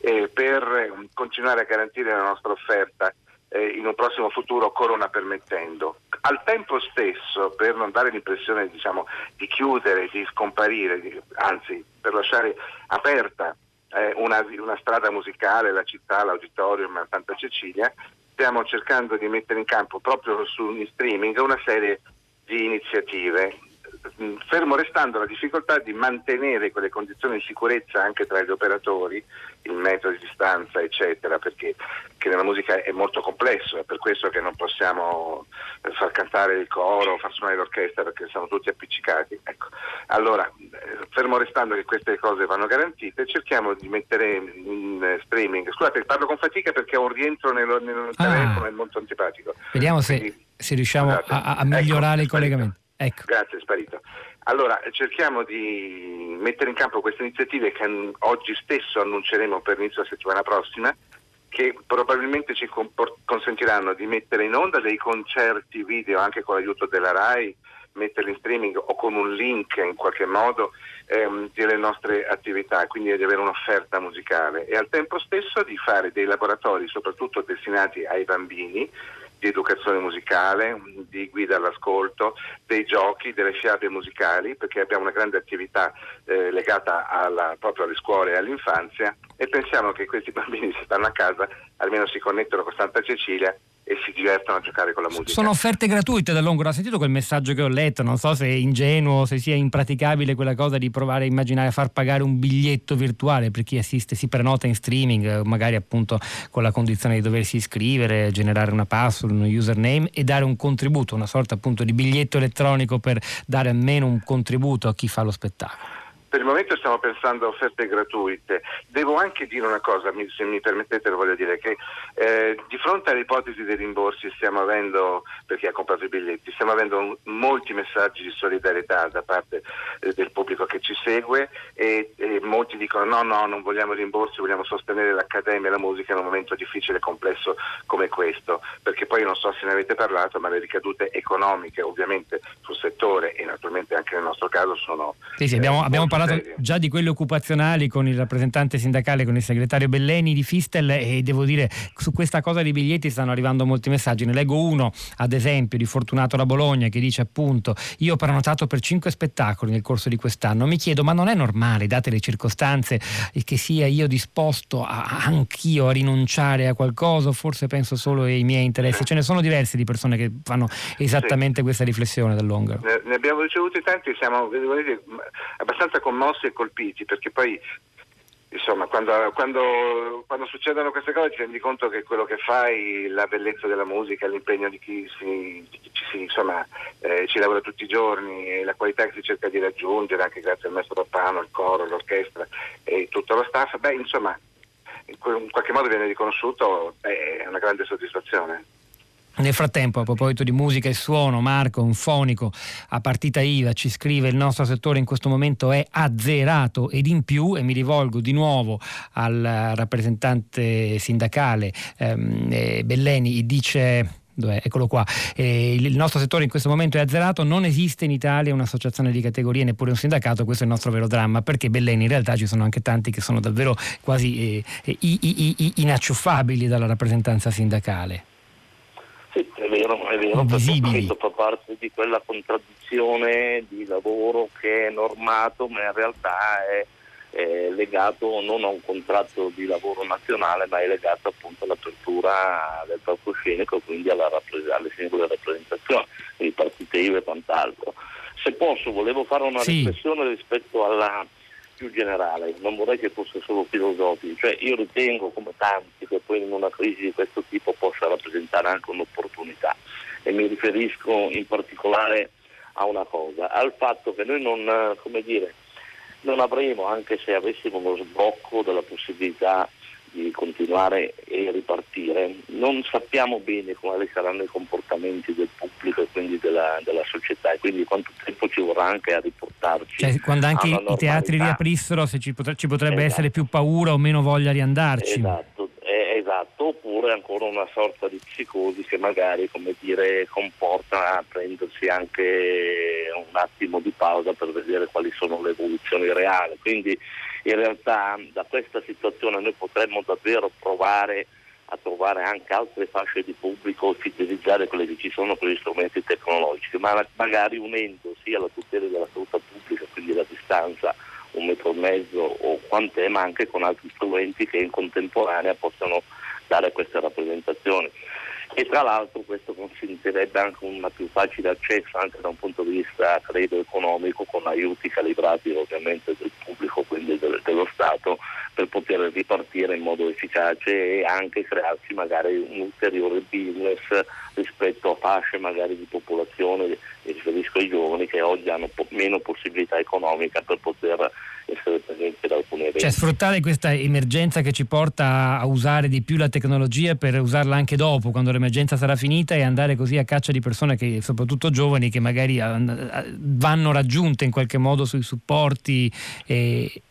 eh, per eh, continuare a garantire la nostra offerta eh, in un prossimo futuro corona permettendo. Al tempo stesso, per non dare l'impressione diciamo, di chiudere, di scomparire, di, anzi per lasciare aperta eh, una, una, strada musicale, la città, l'auditorium, Santa Cecilia, stiamo cercando di mettere in campo proprio su streaming una serie di iniziative fermo restando la difficoltà di mantenere quelle condizioni di sicurezza anche tra gli operatori, il metro di distanza, eccetera, perché nella musica è molto complesso, è per questo che non possiamo eh, far cantare il coro, far suonare l'orchestra perché siamo tutti appiccicati. Ecco. Allora, eh, fermo restando che queste cose vanno garantite, cerchiamo di mettere in streaming. Scusate, parlo con fatica perché ho un rientro nel, nel ah. telefono, è molto antipatico. Vediamo se, se riusciamo a, a, migliorare ecco, il collegamento. Ecco. Grazie, è sparito. Allora, cerchiamo di mettere in campo queste iniziative che oggi stesso annunceremo per l'inizio della settimana prossima, che probabilmente ci consentiranno di mettere in onda dei concerti video anche con l'aiuto della RAI, metterli in streaming o con un link in qualche modo ehm, delle nostre attività, quindi di avere un'offerta musicale e al tempo stesso di fare dei laboratori soprattutto destinati ai bambini di educazione musicale, di guida all'ascolto, dei giochi, delle fiabe musicali, perché abbiamo una grande attività eh, legata alla, proprio alle scuole e all'infanzia e pensiamo che questi bambini se stanno a casa almeno si connettono con Santa Cecilia e si divertono a giocare con la musica. Sono offerte gratuite da Longoro, ha sentito quel messaggio che ho letto, non so se è ingenuo, se sia impraticabile quella cosa di provare a immaginare a far pagare un biglietto virtuale per chi assiste, si prenota in streaming, magari appunto con la condizione di doversi iscrivere, generare una password, uno username e dare un contributo, una sorta appunto di biglietto elettronico per dare almeno un contributo a chi fa lo spettacolo. Per il momento stiamo pensando a offerte gratuite. Devo anche dire una cosa, se mi permettete lo voglio dire, che eh, di fronte alle ipotesi dei rimborsi stiamo avendo, per chi ha comprato i biglietti, stiamo avendo un, molti messaggi di solidarietà da parte eh, del pubblico che ci segue e, e, molti dicono no, no, non vogliamo rimborsi, vogliamo sostenere l'Accademia e la musica in un momento difficile e complesso come questo, perché poi non so se ne avete parlato, ma le ricadute economiche ovviamente sul settore e naturalmente anche nel nostro caso sono... Sì, sì, abbiamo, abbiamo parlato parlato già di quelle occupazionali con il rappresentante sindacale, con il segretario Belleni di Fistel e devo dire su questa cosa dei biglietti stanno arrivando molti messaggi. Ne leggo uno, ad esempio, di Fortunato La Bologna che dice appunto io ho prenotato per cinque spettacoli nel corso di quest'anno. Mi chiedo ma non è normale, date le circostanze, che sia io disposto a, anch'io a rinunciare a qualcosa, forse penso solo ai miei interessi. Ce ne sono diverse di persone che fanno esattamente sì. questa riflessione dall'Ongaro. Ne, ne abbiamo ricevuti tanti, siamo abbastanza commossi e colpiti perché poi insomma quando, quando, quando, succedono queste cose ti rendi conto che quello che fai, la bellezza della musica, l'impegno di chi, si, di chi ci, insomma, eh, ci lavora tutti i giorni e la qualità che si cerca di raggiungere anche grazie al maestro Pappano, il coro, l'orchestra e tutto lo staff, beh insomma in qualche modo viene riconosciuto, beh, è una grande soddisfazione. Nel frattempo, a proposito di musica e suono, Marco, un fonico a partita IVA, ci scrive il nostro settore in questo momento è azzerato ed in più, e mi rivolgo di nuovo al rappresentante sindacale ehm, eh, Belleni, dice? Eccolo qua. Eh, il nostro settore in questo momento è azzerato, non esiste in Italia un'associazione di categorie, neppure un sindacato, questo è il nostro vero dramma, perché Belleni in realtà ci sono anche tanti che sono davvero quasi eh, inacciuffabili dalla rappresentanza sindacale. Sì, è vero, è vero, perché questo fa parte di quella contraddizione di lavoro che è normato, ma in realtà è è legato non a un contratto di lavoro nazionale, ma è legato appunto all'apertura del palcoscenico, quindi rappres- alle singole rappresentazioni, quindi partite IVA e quant'altro. Se posso, volevo fare una sì. riflessione rispetto alla più generale, non vorrei che fosse solo filosofico, cioè io ritengo come tanti che poi in una crisi di questo tipo possa rappresentare anche un'opportunità. E mi riferisco in particolare a una cosa, al fatto che noi non, come dire, non avremo, anche se avessimo uno sblocco della possibilità di continuare e ripartire, non sappiamo bene quali saranno i comportamenti del pubblico e quindi della, della società e quindi quanto tempo ci vorrà anche a riportarci. Cioè, quando anche i teatri riaprissero se ci, potre, ci potrebbe esatto. essere più paura o meno voglia di andarci. Esatto, eh, esatto, oppure ancora una sorta di psicosi che magari come dire, comporta prendersi anche un attimo di pausa per vedere quali sono le evoluzioni reali. Quindi in realtà da questa situazione noi potremmo davvero provare a trovare anche altre fasce di pubblico e fidelizzare quelle che ci sono con gli strumenti tecnologici, ma magari unendo sia la tutela della salute pubblica, quindi la distanza, un metro e mezzo o quant'è, ma anche con altri strumenti che in contemporanea possano dare queste rappresentazioni. E tra l'altro questo consentirebbe anche un più facile accesso anche da un punto di vista credo economico con aiuti calibrati ovviamente del pubblico, quindi del, dello Stato, per poter ripartire in modo efficace e anche crearsi magari un ulteriore business rispetto a fasce magari di popolazione, mi riferisco ai giovani che oggi hanno po- meno possibilità economica per poter essere presenti da alcune eventi. Cioè sfruttare questa emergenza che ci porta a usare di più la tecnologia per usarla anche dopo, quando l'emergenza sarà finita e andare così a caccia di persone che, soprattutto giovani, che magari vanno raggiunte in qualche modo sui supporti. E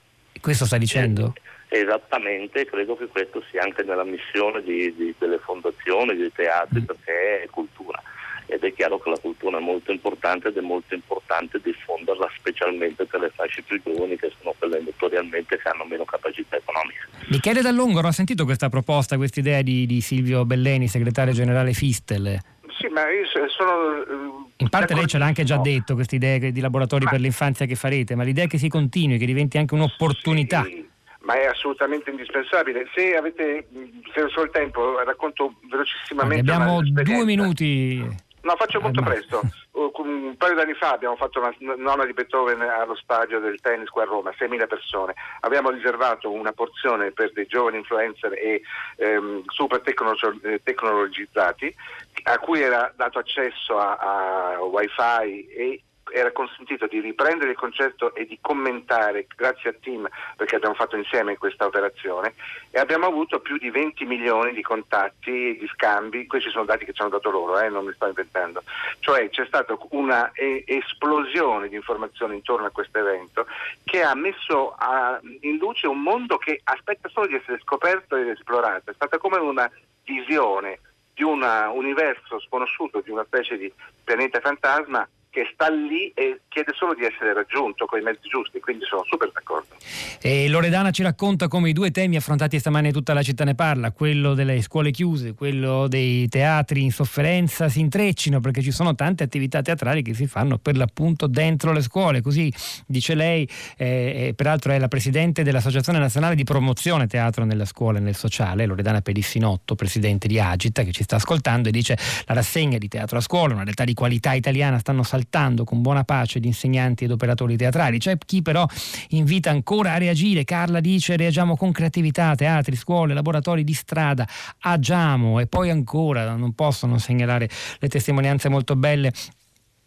questo sta dicendo? Eh, Esattamente, credo che questo sia anche nella missione di, di, delle fondazioni, dei teatri, mm. perché è cultura ed è chiaro che la cultura è molto importante ed è molto importante diffonderla specialmente per le fasce più giovani che sono quelle notoriamente che hanno meno capacità economica. Michele Dall'Ongoro ha sentito questa proposta, questa idea di, di Silvio Belleni, segretario generale Fistel? Sì, ma io sono... Eh, In parte lei ce l'ha anche già detto, queste idee di laboratori ma... per l'infanzia che farete, ma l'idea è che si continui, che diventi anche un'opportunità. Sì ma è assolutamente indispensabile. Se avete se ho il tempo, racconto velocissimamente. abbiamo due minuti. No, faccio molto presto. Un paio d'anni fa abbiamo fatto una nonna di Beethoven allo stadio del tennis qua a Roma, 6.000 persone. Abbiamo riservato una porzione per dei giovani influencer e ehm, super tecnologizzati a cui era dato accesso a, a wifi e era consentito di riprendere il concerto e di commentare grazie a Team perché abbiamo fatto insieme questa operazione e abbiamo avuto più di 20 milioni di contatti, di scambi, questi sono dati che ci hanno dato loro, eh, non mi sto inventando, cioè c'è stata una e- esplosione di informazioni intorno a questo evento che ha messo a- in luce un mondo che aspetta solo di essere scoperto ed esplorato, è stata come una visione di un universo sconosciuto, di una specie di pianeta fantasma che sta lì e chiede solo di essere raggiunto con i mezzi giusti, quindi sono super d'accordo. E Loredana ci racconta come i due temi affrontati stamane tutta la città ne parla, quello delle scuole chiuse, quello dei teatri in sofferenza, si intreccino perché ci sono tante attività teatrali che si fanno per l'appunto dentro le scuole, così dice lei, eh, peraltro è la presidente dell'Associazione Nazionale di Promozione Teatro nella scuola e nel sociale, Loredana Pedissinotto, presidente di Agita, che ci sta ascoltando e dice la rassegna di teatro a scuola, una realtà di qualità italiana, stanno saltando saltando con buona pace di insegnanti ed operatori teatrali. C'è chi però invita ancora a reagire. Carla dice reagiamo con creatività, teatri, scuole, laboratori di strada, agiamo e poi ancora non posso non segnalare le testimonianze molto belle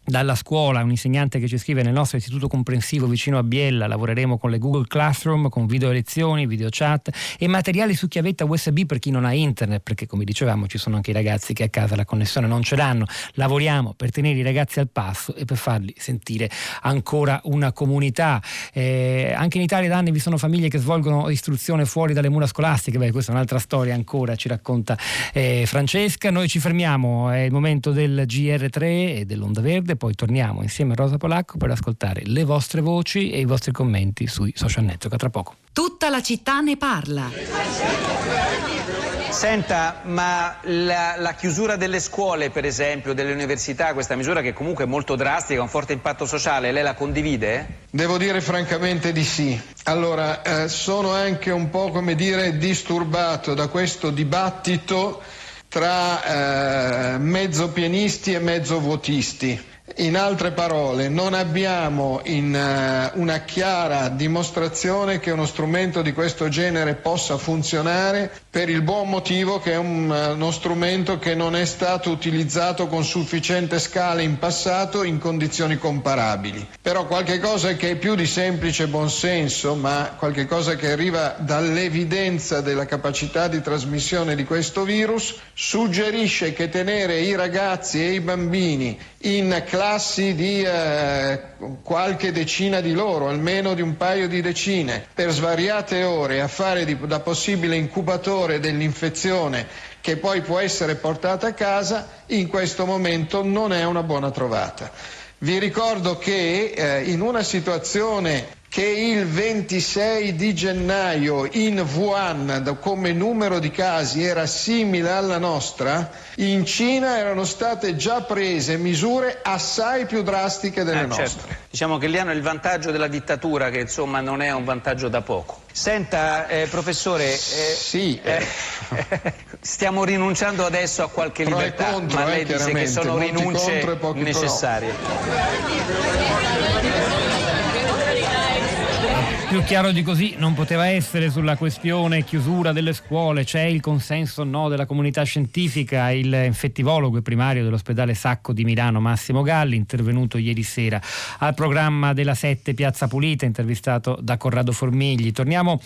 dalla scuola, un insegnante che ci scrive nel nostro istituto comprensivo vicino a Biella, lavoreremo con le Google Classroom, con video lezioni, video chat e materiali su chiavetta USB per chi non ha internet, perché come dicevamo ci sono anche i ragazzi che a casa la connessione non ce l'hanno. Lavoriamo per tenere i ragazzi al passo e per farli sentire ancora una comunità. Eh, anche in Italia da anni vi sono famiglie che svolgono istruzione fuori dalle mura scolastiche, beh questa è un'altra storia ancora, ci racconta eh, Francesca. Noi ci fermiamo, è il momento del GR3 e dell'Onda Verde poi torniamo insieme a Rosa Polacco per ascoltare le vostre voci e i vostri commenti sui social network. A tra poco. Tutta la città ne parla. Senta, ma la, la, chiusura delle scuole, per esempio, delle università, questa misura che comunque è molto drastica, ha un forte impatto sociale, lei la condivide? Devo dire francamente di sì. Allora, eh, sono anche un po', come dire, disturbato da questo dibattito tra eh, mezzo pienisti e mezzo vuotisti. In altre parole, non abbiamo in, uh, una chiara dimostrazione che uno strumento di questo genere possa funzionare per il buon motivo che è un, uh, uno strumento che non è stato utilizzato con sufficiente scala in passato in condizioni comparabili. Però qualche cosa che è più di semplice buonsenso, ma qualche cosa che arriva dall'evidenza della capacità di trasmissione di questo virus, suggerisce che tenere i ragazzi e i bambini in classi di eh, qualche decina di loro, almeno di un paio di decine, per svariate ore a fare di, da possibile incubatore dell'infezione che poi può essere portata a casa, in questo momento non è una buona trovata. Vi ricordo che eh, in una situazione che il 26 di gennaio in Wuhan come numero di casi era simile alla nostra, in Cina erano state già prese misure assai più drastiche delle eh, nostre. Certo. Diciamo che lì hanno il vantaggio della dittatura, che insomma non è un vantaggio da poco. Senta, eh, professore, eh, sì, eh, stiamo rinunciando adesso a qualche Pro libertà, contro, ma lei eh, dice che sono rinunce necessarie. Più chiaro di così non poteva essere sulla questione chiusura delle scuole, c'è il consenso no della comunità scientifica, il infettivologo e primario dell'ospedale Sacco di Milano Massimo Galli, intervenuto ieri sera al programma della 7 Piazza Pulita, intervistato da Corrado Formigli. Torniamo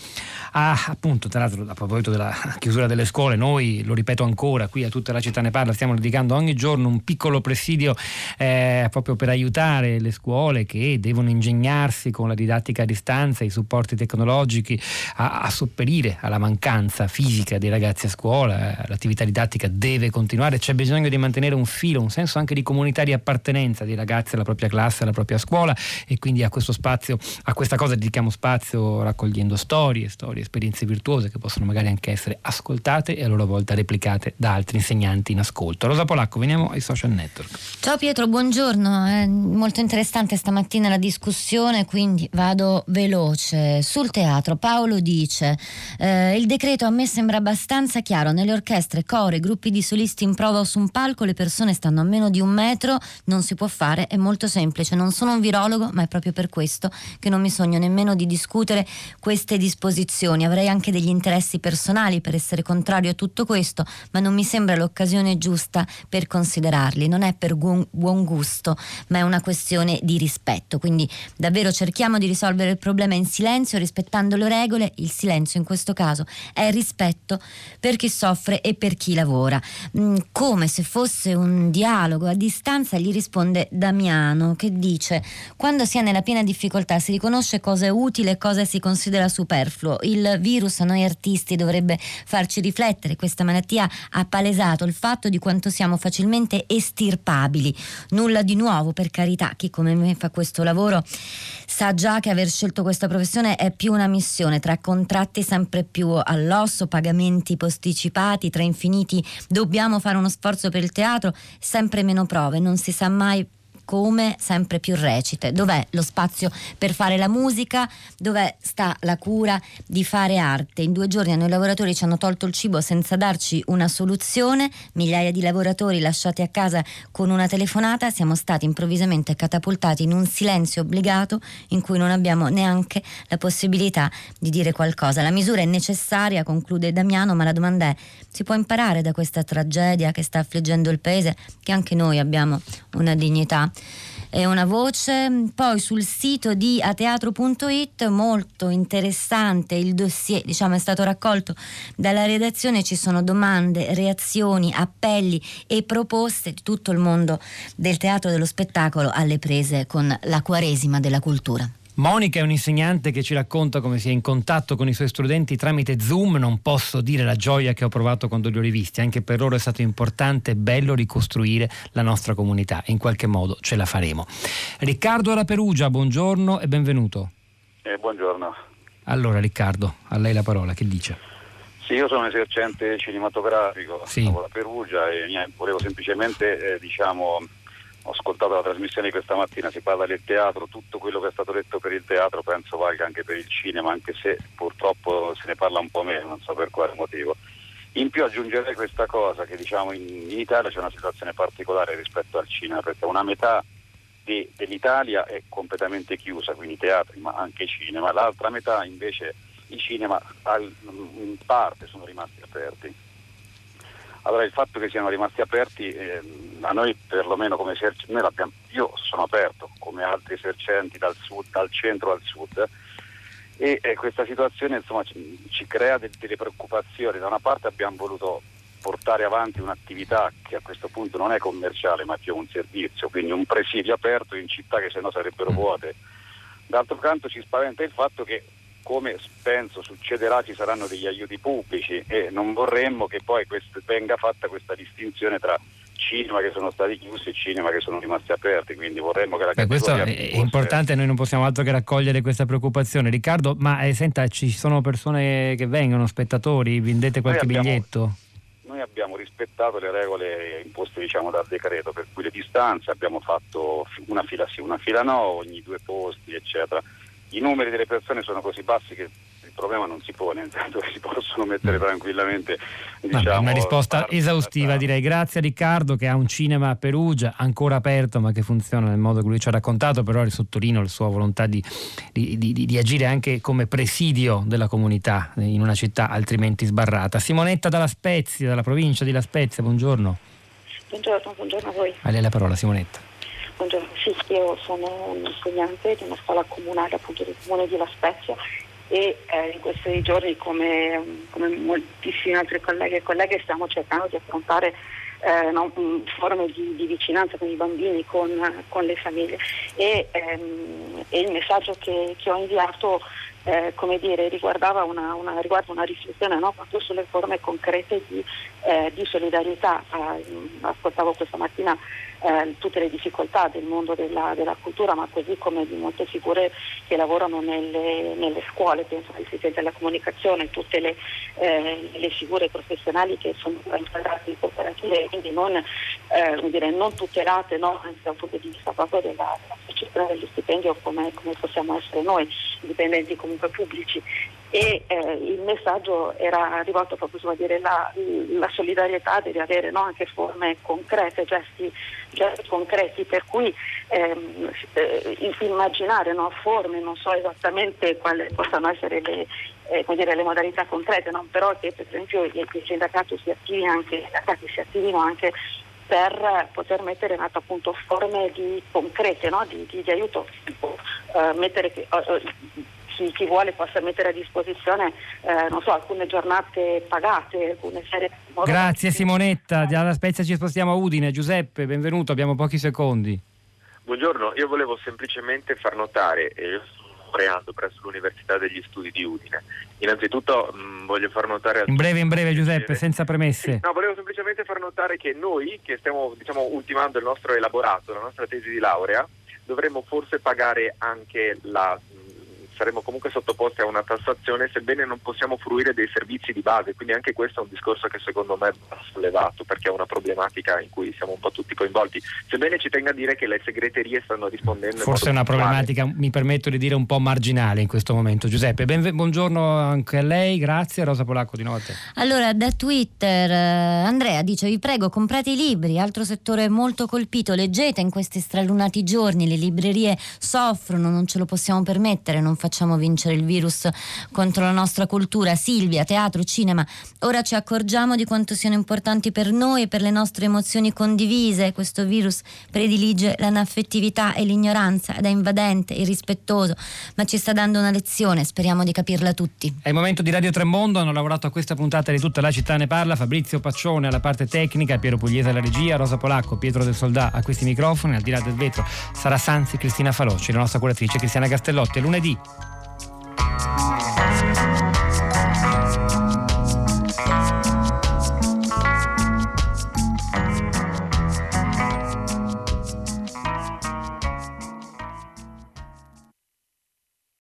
a, appunto, tra l'altro a proposito della chiusura delle scuole, noi, lo ripeto ancora, qui a tutta la città ne parla, stiamo dedicando ogni giorno un piccolo presidio eh, proprio per aiutare le scuole che devono ingegnarsi con la didattica a distanza, i supporti tecnologici a, a, sopperire alla mancanza fisica dei ragazzi a scuola, l'attività didattica deve continuare, c'è bisogno di mantenere un filo, un senso anche di comunità di appartenenza dei ragazzi alla propria classe, alla propria scuola e quindi a questo spazio, a questa cosa dedichiamo spazio raccogliendo storie, storie, esperienze virtuose che possono magari anche essere ascoltate e a loro volta replicate da altri insegnanti in ascolto. Rosa Polacco, veniamo ai social network. Ciao Pietro, buongiorno, è molto interessante stamattina la discussione, quindi vado veloce veloce. Sul teatro. Paolo dice eh, il decreto a me sembra abbastanza chiaro, nelle orchestre, cori, gruppi di solisti in prova o su un palco le persone stanno a meno di un metro, non si può fare, è molto semplice, non sono un virologo ma è proprio per questo che non mi sogno nemmeno di discutere queste disposizioni, avrei anche degli interessi personali per essere contrario a tutto questo, ma non mi sembra l'occasione giusta per considerarli, non è per buon gusto, ma è una questione di rispetto, quindi davvero cerchiamo di risolvere il problema in silenzio, rispettando le regole, il silenzio in questo caso è rispetto per chi soffre e per chi lavora. Mm, come se fosse un dialogo a distanza, gli risponde Damiano che dice quando si è nella piena difficoltà si riconosce cosa è utile e cosa si considera superfluo. Il virus a noi artisti dovrebbe farci riflettere, questa malattia ha palesato il fatto di quanto siamo facilmente estirpabili. Nulla di nuovo per carità, chi come me fa questo lavoro sa già che aver scelto questa professione è più una missione, tra contratti sempre più all'osso, pagamenti posticipati, tra infiniti. Dobbiamo fare uno sforzo per il teatro, sempre meno prove, non si sa mai come sempre più recite. Dov'è lo spazio per fare la musica? Dove sta la cura di fare arte? In due giorni a noi lavoratori ci hanno tolto il cibo senza darci una soluzione, migliaia di lavoratori lasciati a casa con una telefonata, siamo stati improvvisamente catapultati in un silenzio obbligato in cui non abbiamo neanche la possibilità di dire qualcosa. La misura è necessaria, conclude Damiano, ma la domanda è si può imparare da questa tragedia che sta affliggendo il paese che anche noi abbiamo una dignità è una voce. Poi sul sito di ateatro.it molto interessante il dossier, diciamo è stato raccolto dalla redazione, ci sono domande, reazioni, appelli e proposte di tutto il mondo del teatro dello spettacolo alle prese con la quaresima della cultura. Monica è un'insegnante che ci racconta come sia in contatto con i suoi studenti tramite Zoom. Non posso dire la gioia che ho provato quando li ho rivisti. Anche per loro è stato importante e bello ricostruire la nostra comunità. In qualche modo ce la faremo. Riccardo alla Perugia, buongiorno e benvenuto. Eh, buongiorno. Allora, Riccardo, a lei la parola, che dice? Sì, io sono un esercente cinematografico sì. a Perugia e volevo semplicemente eh, diciamo, ho ascoltato la trasmissione di questa mattina, si parla del teatro, tutto quello che è stato detto per il teatro penso valga anche per il cinema, anche se purtroppo se ne parla un po' meno, non so per quale motivo. In più aggiungerei questa cosa, che diciamo in, in Italia c'è una situazione particolare rispetto al cinema, perché una metà di, dell'Italia è completamente chiusa, quindi teatri, ma anche cinema, l'altra metà invece i cinema al, in parte sono rimasti aperti allora il fatto che siano rimasti aperti, eh, a noi perlomeno come esercenti, io sono aperto come altri esercenti dal, sud, dal centro al sud e eh, questa situazione insomma, ci, ci, crea de- delle preoccupazioni. Da una parte abbiamo voluto portare avanti un'attività che a questo punto non è commerciale ma più un servizio, quindi un presidio aperto in città che sennò sarebbero mm. vuote. D'altro canto ci spaventa il fatto che come penso succederà ci saranno degli aiuti pubblici e non vorremmo che poi quest- venga fatta questa distinzione tra cinema che sono stati chiusi e cinema che sono rimasti aperti, quindi vorremmo che la Beh, Questo è fosse... importante, noi non possiamo altro che raccogliere questa preoccupazione. Riccardo, ma eh, senta, ci sono persone che vengono, spettatori, vendete qualche abbiamo, biglietto? Noi abbiamo rispettato le regole imposte diciamo, dal decreto, per cui le distanze abbiamo fatto una fila sì, una fila no, ogni due posti, eccetera i numeri delle persone sono così bassi che il problema non si pone, nel senso che si possono mettere mm. tranquillamente. Diciamo, una risposta esaustiva direi. Grazie a Riccardo che ha un cinema a Perugia ancora aperto ma che funziona nel modo che lui ci ha raccontato, però sottolineo la sua volontà di, di, di, di agire anche come presidio della comunità in una città altrimenti sbarrata. Simonetta dalla Spezia, dalla provincia di La Spezia, buongiorno. Buongiorno, buongiorno a voi. A lei la parola Simonetta. Buongiorno, sì, io sono un insegnante di una scuola comunale appunto del comune di La Spezia e eh, in questi giorni come, come, moltissimi altri colleghi e colleghe stiamo cercando di affrontare eh, no, forme di, di, vicinanza con i bambini, con, con le famiglie e, ehm, e, il messaggio che, che ho inviato eh, come dire, riguardava una, una, riguarda una riflessione no? proprio sulle forme concrete di, eh, di solidarietà. Eh, ascoltavo questa mattina eh, tutte le difficoltà del mondo della, della, cultura, ma così come di molte figure che lavorano nelle, nelle scuole, penso agli assistenti alla comunicazione, tutte le, eh, le, figure professionali che sono inquadrate in cooperative, quindi non, eh, dire, non tutelate no? anche dal punto di vista proprio della, della percezione degli stipendio come, come possiamo essere noi, dipendenti comunque pubblici e eh, il messaggio era rivolto proprio su dire, la, solidarietà deve avere no? anche forme concrete, gesti, gesti, concreti, per cui ehm, eh, immaginare no? forme, non so esattamente quali possano essere le, eh, dire, le modalità concrete, no? però che per esempio i, i sindacati si, attivino anche per poter mettere in atto appunto forme di, concrete di, di, di, aiuto, tipo, uh, mettere, uh, chi, chi, vuole possa mettere a disposizione eh, so, alcune giornate pagate, alcune serie. Grazie Simonetta, dalla Spezia ci spostiamo a Udine. Giuseppe, benvenuto, abbiamo pochi secondi. Buongiorno, io volevo semplicemente far notare, e io sto laureando presso l'Università degli Studi di Udine. Innanzitutto mh, mm, voglio far notare... In breve, in breve Giuseppe, senza premesse. No, volevo semplicemente far notare che noi, che stiamo diciamo, ultimando il nostro elaborato, la nostra tesi di laurea, dovremmo forse pagare anche la saremo comunque sottoposti a una tassazione sebbene non possiamo fruire dei servizi di base, quindi anche questo è un discorso che secondo me va sollevato perché è una problematica in cui siamo un po' tutti coinvolti, sebbene ci tenga a dire che le segreterie stanno rispondendo. Forse è una problematica, mi permetto di dire, un po' marginale in questo momento. Giuseppe, benve- buongiorno anche a lei, grazie. Rosa Polacco di notte. Allora, da Twitter eh, Andrea dice vi prego comprate i libri, altro settore molto colpito, leggete in questi stralunati giorni, le librerie soffrono, non ce lo possiamo permettere, non facciamo vincere il virus contro la nostra cultura. Silvia, teatro, cinema, ora ci accorgiamo di quanto siano importanti per noi e per le nostre emozioni condivise. Questo virus predilige l'anaffettività e l'ignoranza ed è invadente, irrispettoso, ma ci sta dando una lezione, speriamo di capirla tutti. È il momento di Radio Tremondo, hanno lavorato a questa puntata di tutta la città ne parla, Fabrizio Paccione alla parte tecnica, Piero Pugliese alla regia, Rosa Polacco, Pietro del Soldà a questi microfoni, al di là del vetro Sara Sanzi, Cristina Falocci, la nostra curatrice Cristiana Castellotti. lunedì Oh,